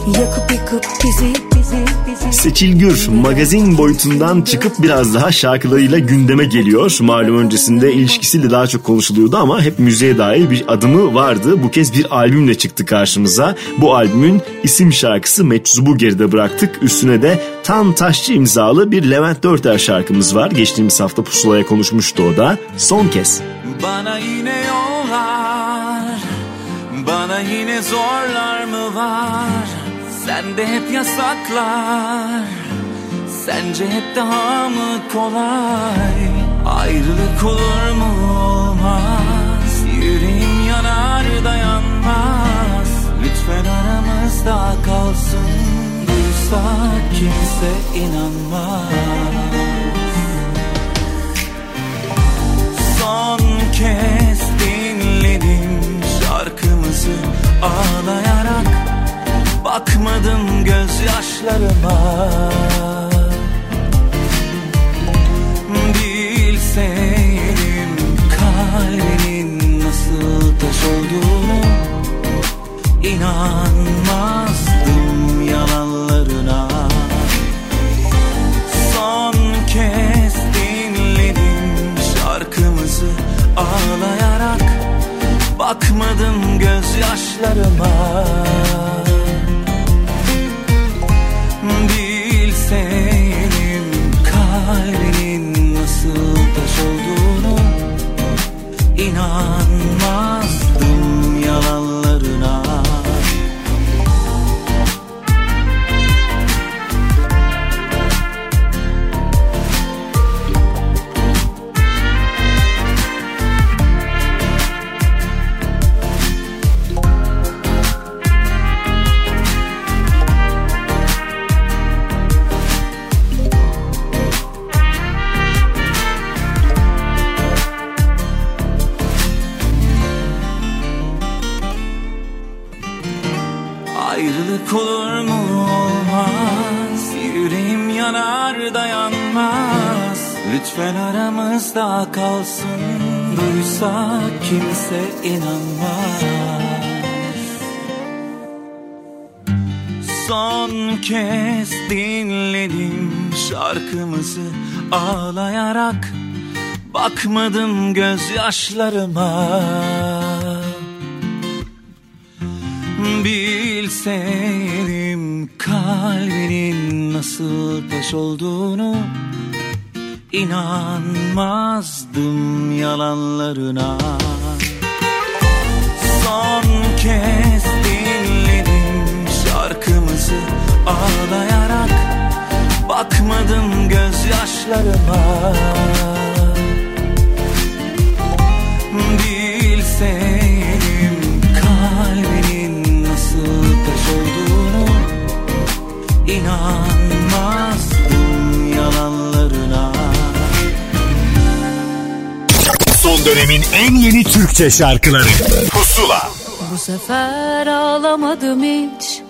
Yakıp yıkıp bizi bizi bizi Seçil Gür magazin boyutundan çıkıp biraz daha şarkılarıyla gündeme geliyor. Malum öncesinde ilişkisiyle daha çok konuşuluyordu ama hep müziğe dair bir adımı vardı. Bu kez bir albümle çıktı karşımıza. Bu albümün isim şarkısı Meczubu geride bıraktık. Üstüne de Tan Taşçı imzalı bir Levent Dörter şarkımız var. Geçtiğimiz hafta Pusula'ya konuşmuştu o da. Son kez. Bana yine yollar Bana yine zorlar mı var Sende hep yasaklar Sence hep daha mı kolay? Ayrılık olur mu? Olmaz. Yüreğim yanar dayanmaz. Lütfen aramızda kalsın. Duysa kimse inanmaz. Son kez dinledim şarkımızı ağlayarak Bakmadım gözyaşlarıma. Bilseydim kalbinin nasıl taş olduğunu İnanmazdım yalanlarına. Son kez dinledim şarkımızı ağlayarak Bakmadım gözyaşlarıma kalsın Duysa kimse inanmaz. Son kez dinledim şarkımızı ağlayarak. Bakmadım gözyaşlarıma. Bilseydim kalbinin nasıl taş olduğunu inanmazdım yalanlarına. Son kez dinledim şarkımızı ağlayarak. Bakmadım gözyaşlarıma. Bilseydim kalbinin nasıl taş olduğunu inanmazdım dönemin en yeni Türkçe şarkıları Pusula Bu sefer ağlamadım hiç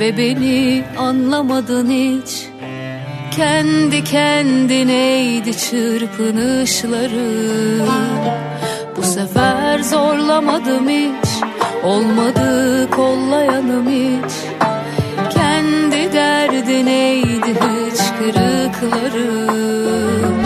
ve beni anlamadın hiç. Kendi kendineydi çırpınışları. Bu sefer zorlamadım hiç, olmadı kollayanım hiç. Kendi derdineydi hıçkırıklarım.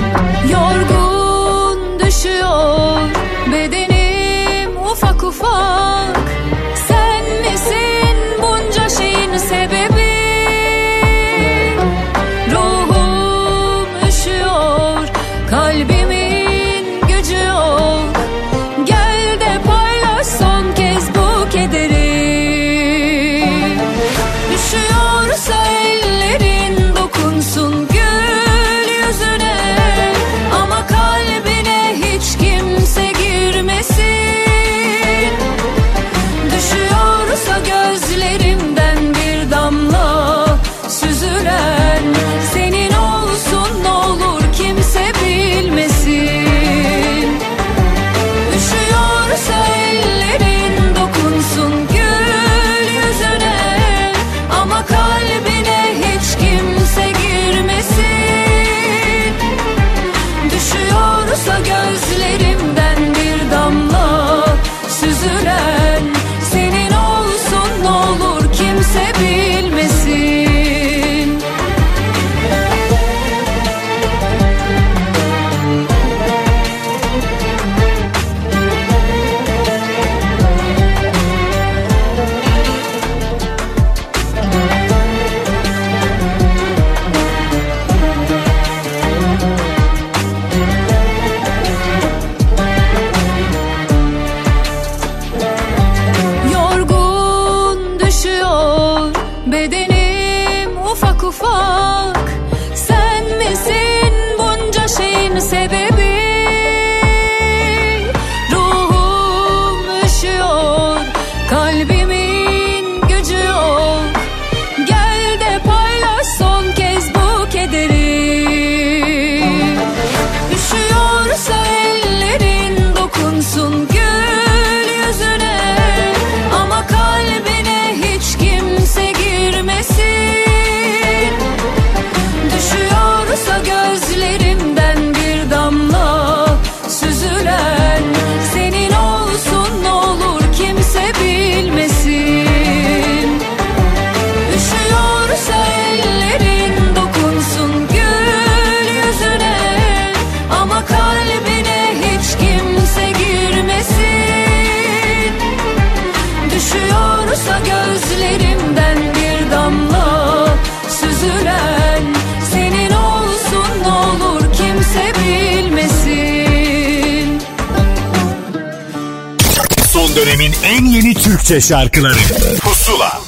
Türkçe şarkıları Pusula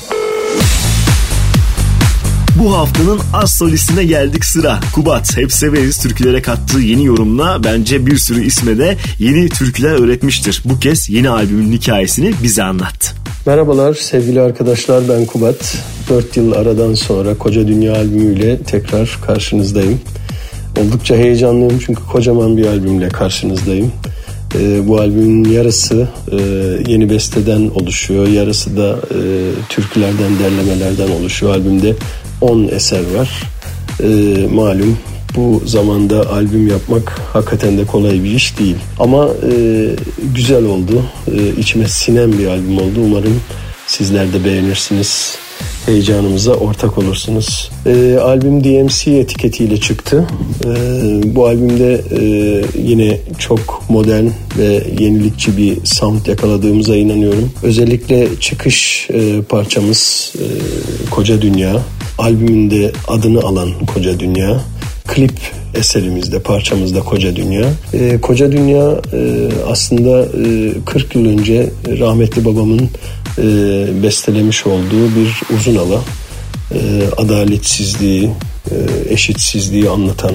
Bu haftanın az solistine geldik sıra. Kubat hep severiz türkülere kattığı yeni yorumla bence bir sürü isme de yeni türküler öğretmiştir. Bu kez yeni albümün hikayesini bize anlattı. Merhabalar sevgili arkadaşlar ben Kubat. 4 yıl aradan sonra Koca Dünya albümüyle tekrar karşınızdayım. Oldukça heyecanlıyım çünkü kocaman bir albümle karşınızdayım. Ee, bu albümün yarısı e, yeni besteden oluşuyor, yarısı da e, türkülerden, derlemelerden oluşuyor. Albümde 10 eser var. Ee, malum bu zamanda albüm yapmak hakikaten de kolay bir iş değil. Ama e, güzel oldu. E, içime sinen bir albüm oldu. Umarım sizler de beğenirsiniz. Heyecanımıza ortak olursunuz. E, albüm DMC etiketiyle çıktı. E, bu albümde e, yine çok modern ve yenilikçi bir sound yakaladığımıza inanıyorum. Özellikle çıkış e, parçamız e, Koca Dünya. Albümünde adını alan Koca Dünya klip eserimizde, parçamızda Koca Dünya. E, Koca Dünya e, aslında e, 40 yıl önce rahmetli babamın e, bestelemiş olduğu bir uzun hava. E, adaletsizliği, e, eşitsizliği anlatan,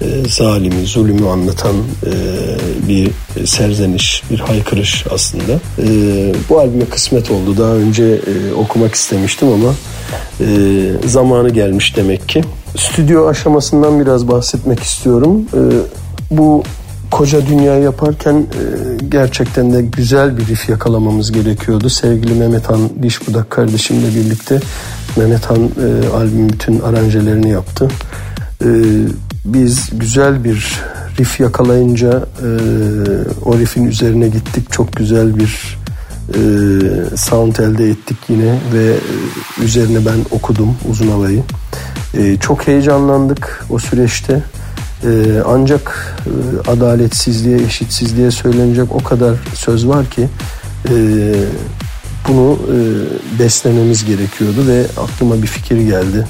e, zalimi, zulümü anlatan e, bir serzeniş, bir haykırış aslında. E, bu albüme kısmet oldu. Daha önce e, okumak istemiştim ama e, zamanı gelmiş demek ki. Stüdyo aşamasından biraz bahsetmek istiyorum. E, bu koca dünya yaparken e, gerçekten de güzel bir riff yakalamamız gerekiyordu. Sevgili Mehmet Han Dişbudak kardeşimle birlikte Mehmet Han e, albümün bütün aranjelerini yaptı. E, biz güzel bir riff yakalayınca e, o riffin üzerine gittik. Çok güzel bir e, sound elde ettik yine ve e, üzerine ben okudum uzun havayı. E, çok heyecanlandık o süreçte. E, ancak e, adaletsizliğe, eşitsizliğe söylenecek o kadar söz var ki e, bunu e, beslememiz gerekiyordu ve aklıma bir fikir geldi.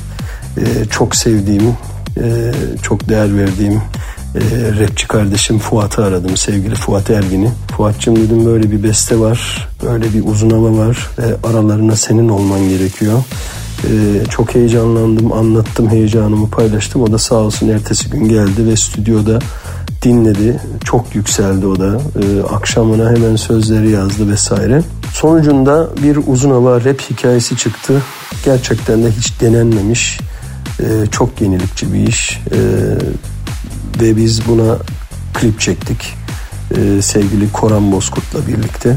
E, çok sevdiğim, e, çok değer verdiğim e, rapçi kardeşim Fuat'ı aradım. Sevgili Fuat Ergin'i. Fuat'cığım dedim böyle bir beste var. Böyle bir uzun hava var. Ve aralarına senin olman gerekiyor. E, çok heyecanlandım. Anlattım heyecanımı paylaştım. O da sağ olsun ertesi gün geldi ve stüdyoda dinledi. Çok yükseldi o da. E, akşamına hemen sözleri yazdı vesaire. Sonucunda bir uzun hava rap hikayesi çıktı. Gerçekten de hiç denenmemiş. E, çok yenilikçi bir iş. Ve biz buna klip çektik ee, sevgili Koran Bozkurt'la birlikte.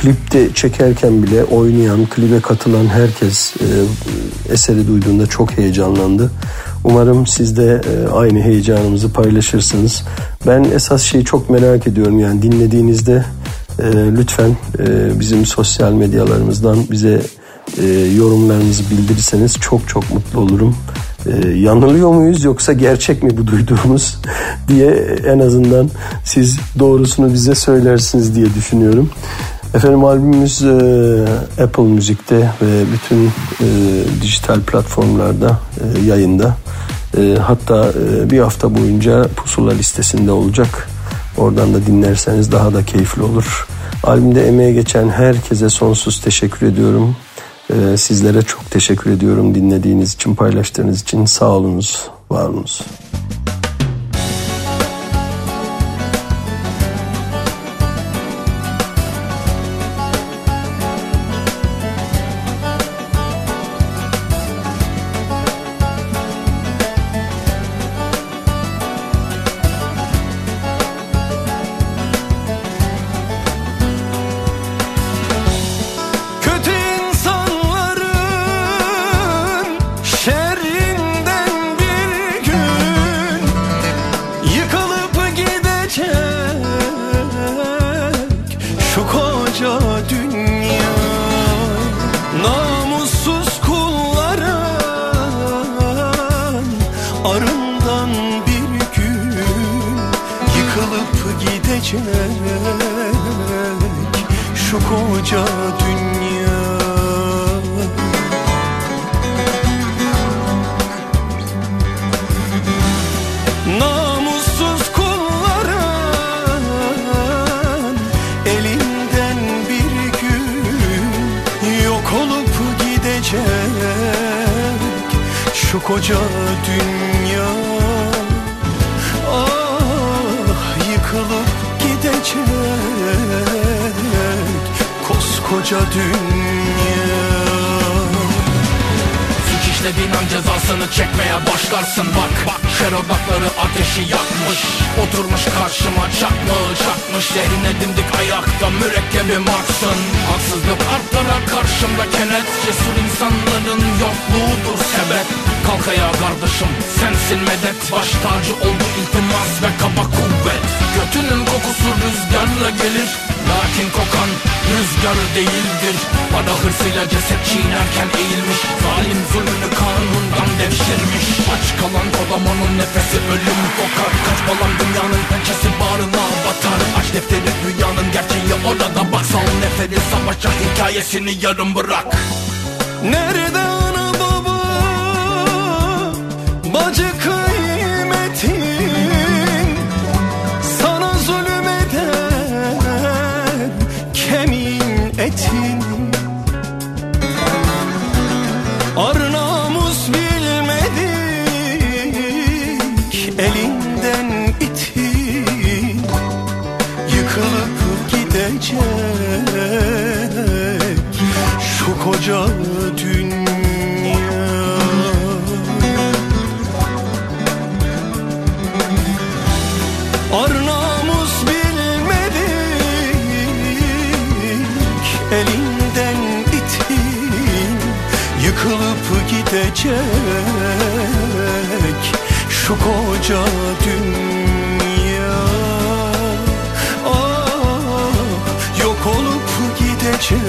Klipte çekerken bile oynayan, klibe katılan herkes e, eseri duyduğunda çok heyecanlandı. Umarım siz de e, aynı heyecanımızı paylaşırsınız. Ben esas şeyi çok merak ediyorum yani dinlediğinizde e, lütfen e, bizim sosyal medyalarımızdan bize e, yorumlarınızı bildirirseniz çok çok mutlu olurum. E, yanılıyor muyuz yoksa gerçek mi bu duyduğumuz diye en azından siz doğrusunu bize söylersiniz diye düşünüyorum. Efendim albümümüz e, Apple Müzik'te ve bütün e, dijital platformlarda e, yayında. E, hatta e, bir hafta boyunca pusula listesinde olacak. Oradan da dinlerseniz daha da keyifli olur. Albümde emeğe geçen herkese sonsuz teşekkür ediyorum. Ee, sizlere çok teşekkür ediyorum dinlediğiniz için, paylaştığınız için. Sağ olunuz, var olunuz. Gidecek Şu koca dünya. Ar namus bilmedik Elinden itin Yıkılıp gidecek Şu koca dünya gidecek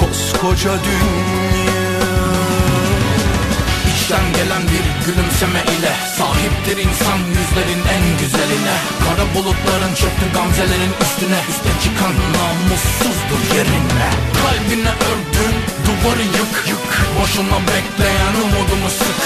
Koskoca dünya. İçten gelen bir gülümseme ile Sahiptir insan yüzlerin en güzeline. Kara bulutların çöktü gamzelerin üstüne. Üste çıkan namussuzdur yerine. Kalbine ördün duvarı yık yık. Boşuna bekleyen umudumu sık.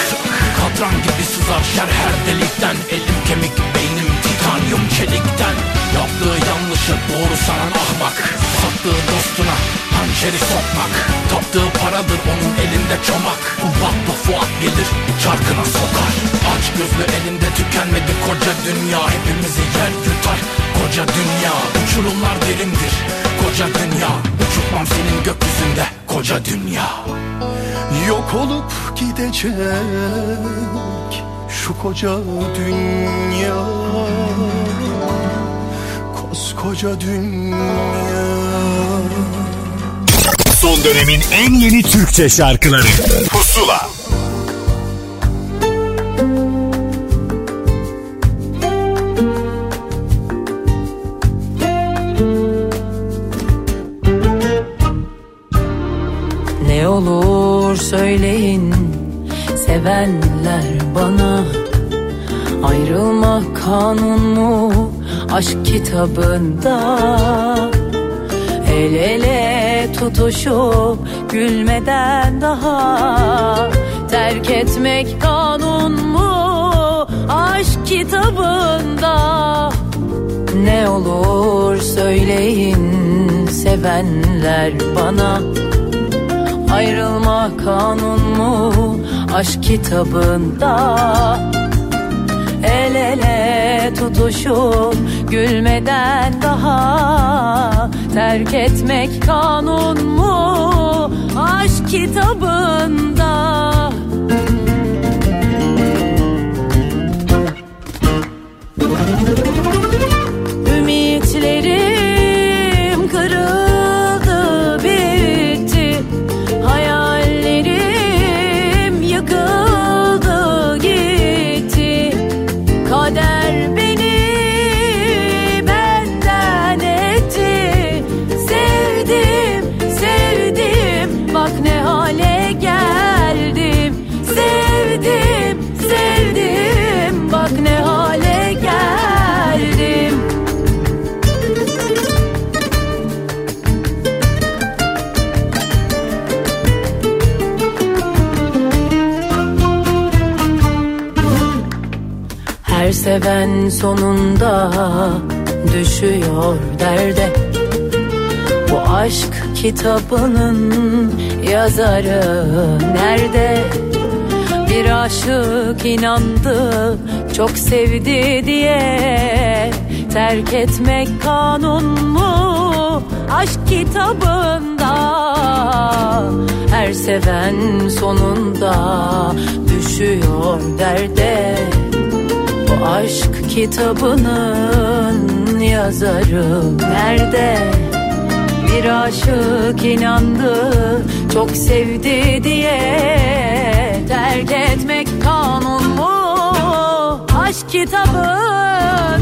Katran gibi sızar şer her delikten. Elim kemik beynim titanyum çelikten Yaptığı yanlışı doğru sanan ahmak. Sattığı dostuna hançeri sokmak. Taptığı paradır onun elinde çomak. Ufaklı Fuat gelir çarkına sokar. Aç gözlü elinde tükenmedi koca dünya. Hepimizi yer yutar koca dünya. Uçurumlar derindir koca dünya. Uçurtmam senin gökyüzünde koca dünya. Yok olup gidecek şu koca dünya Koskoca dünya. Son dönemin en yeni Türkçe şarkıları aşk kitabında El ele tutuşup gülmeden daha Terk etmek kanun mu? Aşk kitabında Ne olur söyleyin sevenler bana. Ayrılma kanun mu aşk kitabında? El ele tutuşup gülmeden daha Terk etmek kanun mu? Aşk kitabında seven sonunda düşüyor derde. Bu aşk kitabının yazarı nerede? Bir aşık inandı çok sevdi diye. Terk etmek kanun mu? Aşk kitabında. Her seven sonunda düşüyor derde Aşk kitabının yazarı nerede? Bir aşık inandı çok sevdi diye Terk etmek kanun mu aşk kitabında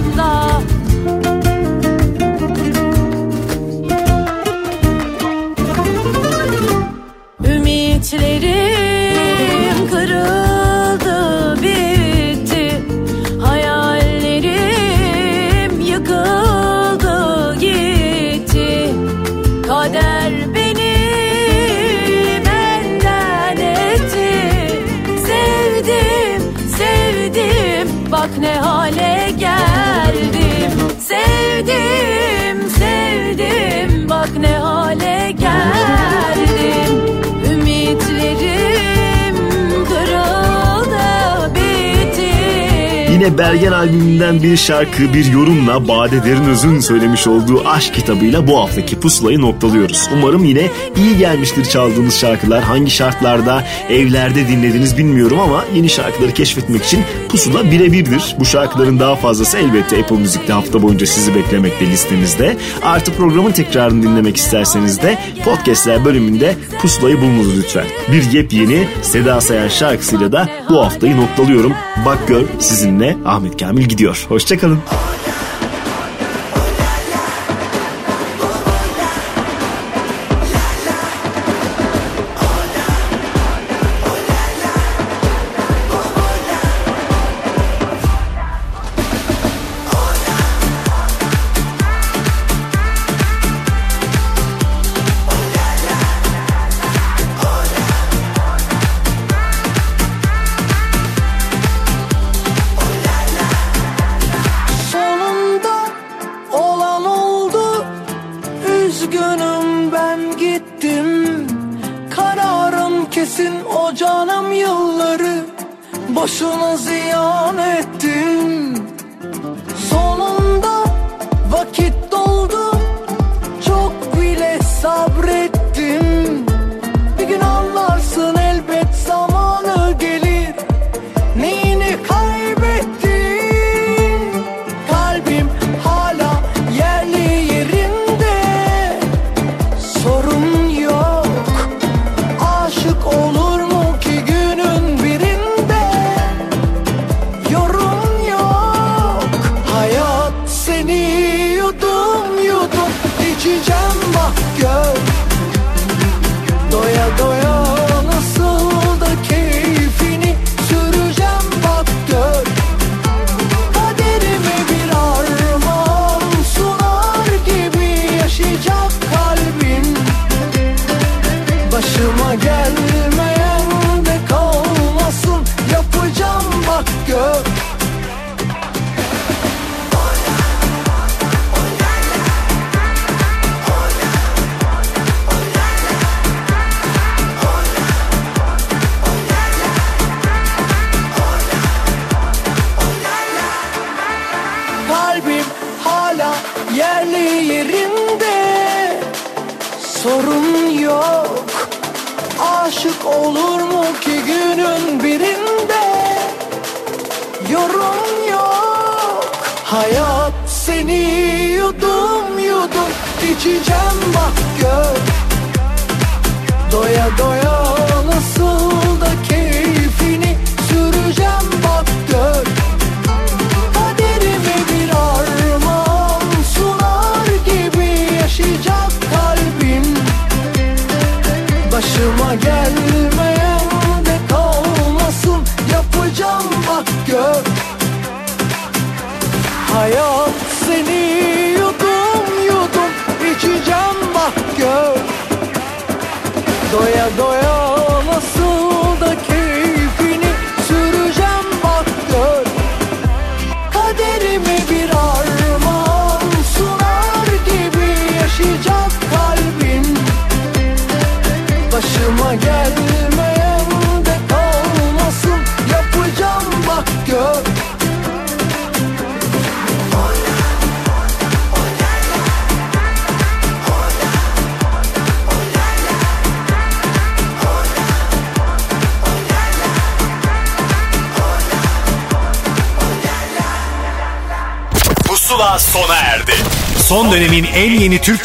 Yine Bergen albümünden bir şarkı bir yorumla Bade Derinöz'ün söylemiş olduğu aşk kitabıyla bu haftaki pusulayı noktalıyoruz. Umarım yine iyi gelmiştir çaldığınız şarkılar. Hangi şartlarda, evlerde dinlediniz bilmiyorum ama yeni şarkıları keşfetmek için pusula birebirdir. Bu şarkıların daha fazlası elbette Apple Müzik'te hafta boyunca sizi beklemekte listemizde. Artı programın tekrarını dinlemek isterseniz de podcastler bölümünde pusulayı bulunuz lütfen. Bir yepyeni Seda Sayan şarkısıyla da bu haftayı noktalıyorum. Bak gör sizinle Ahmet Kamil gidiyor. Hoşçakalın. Sonunda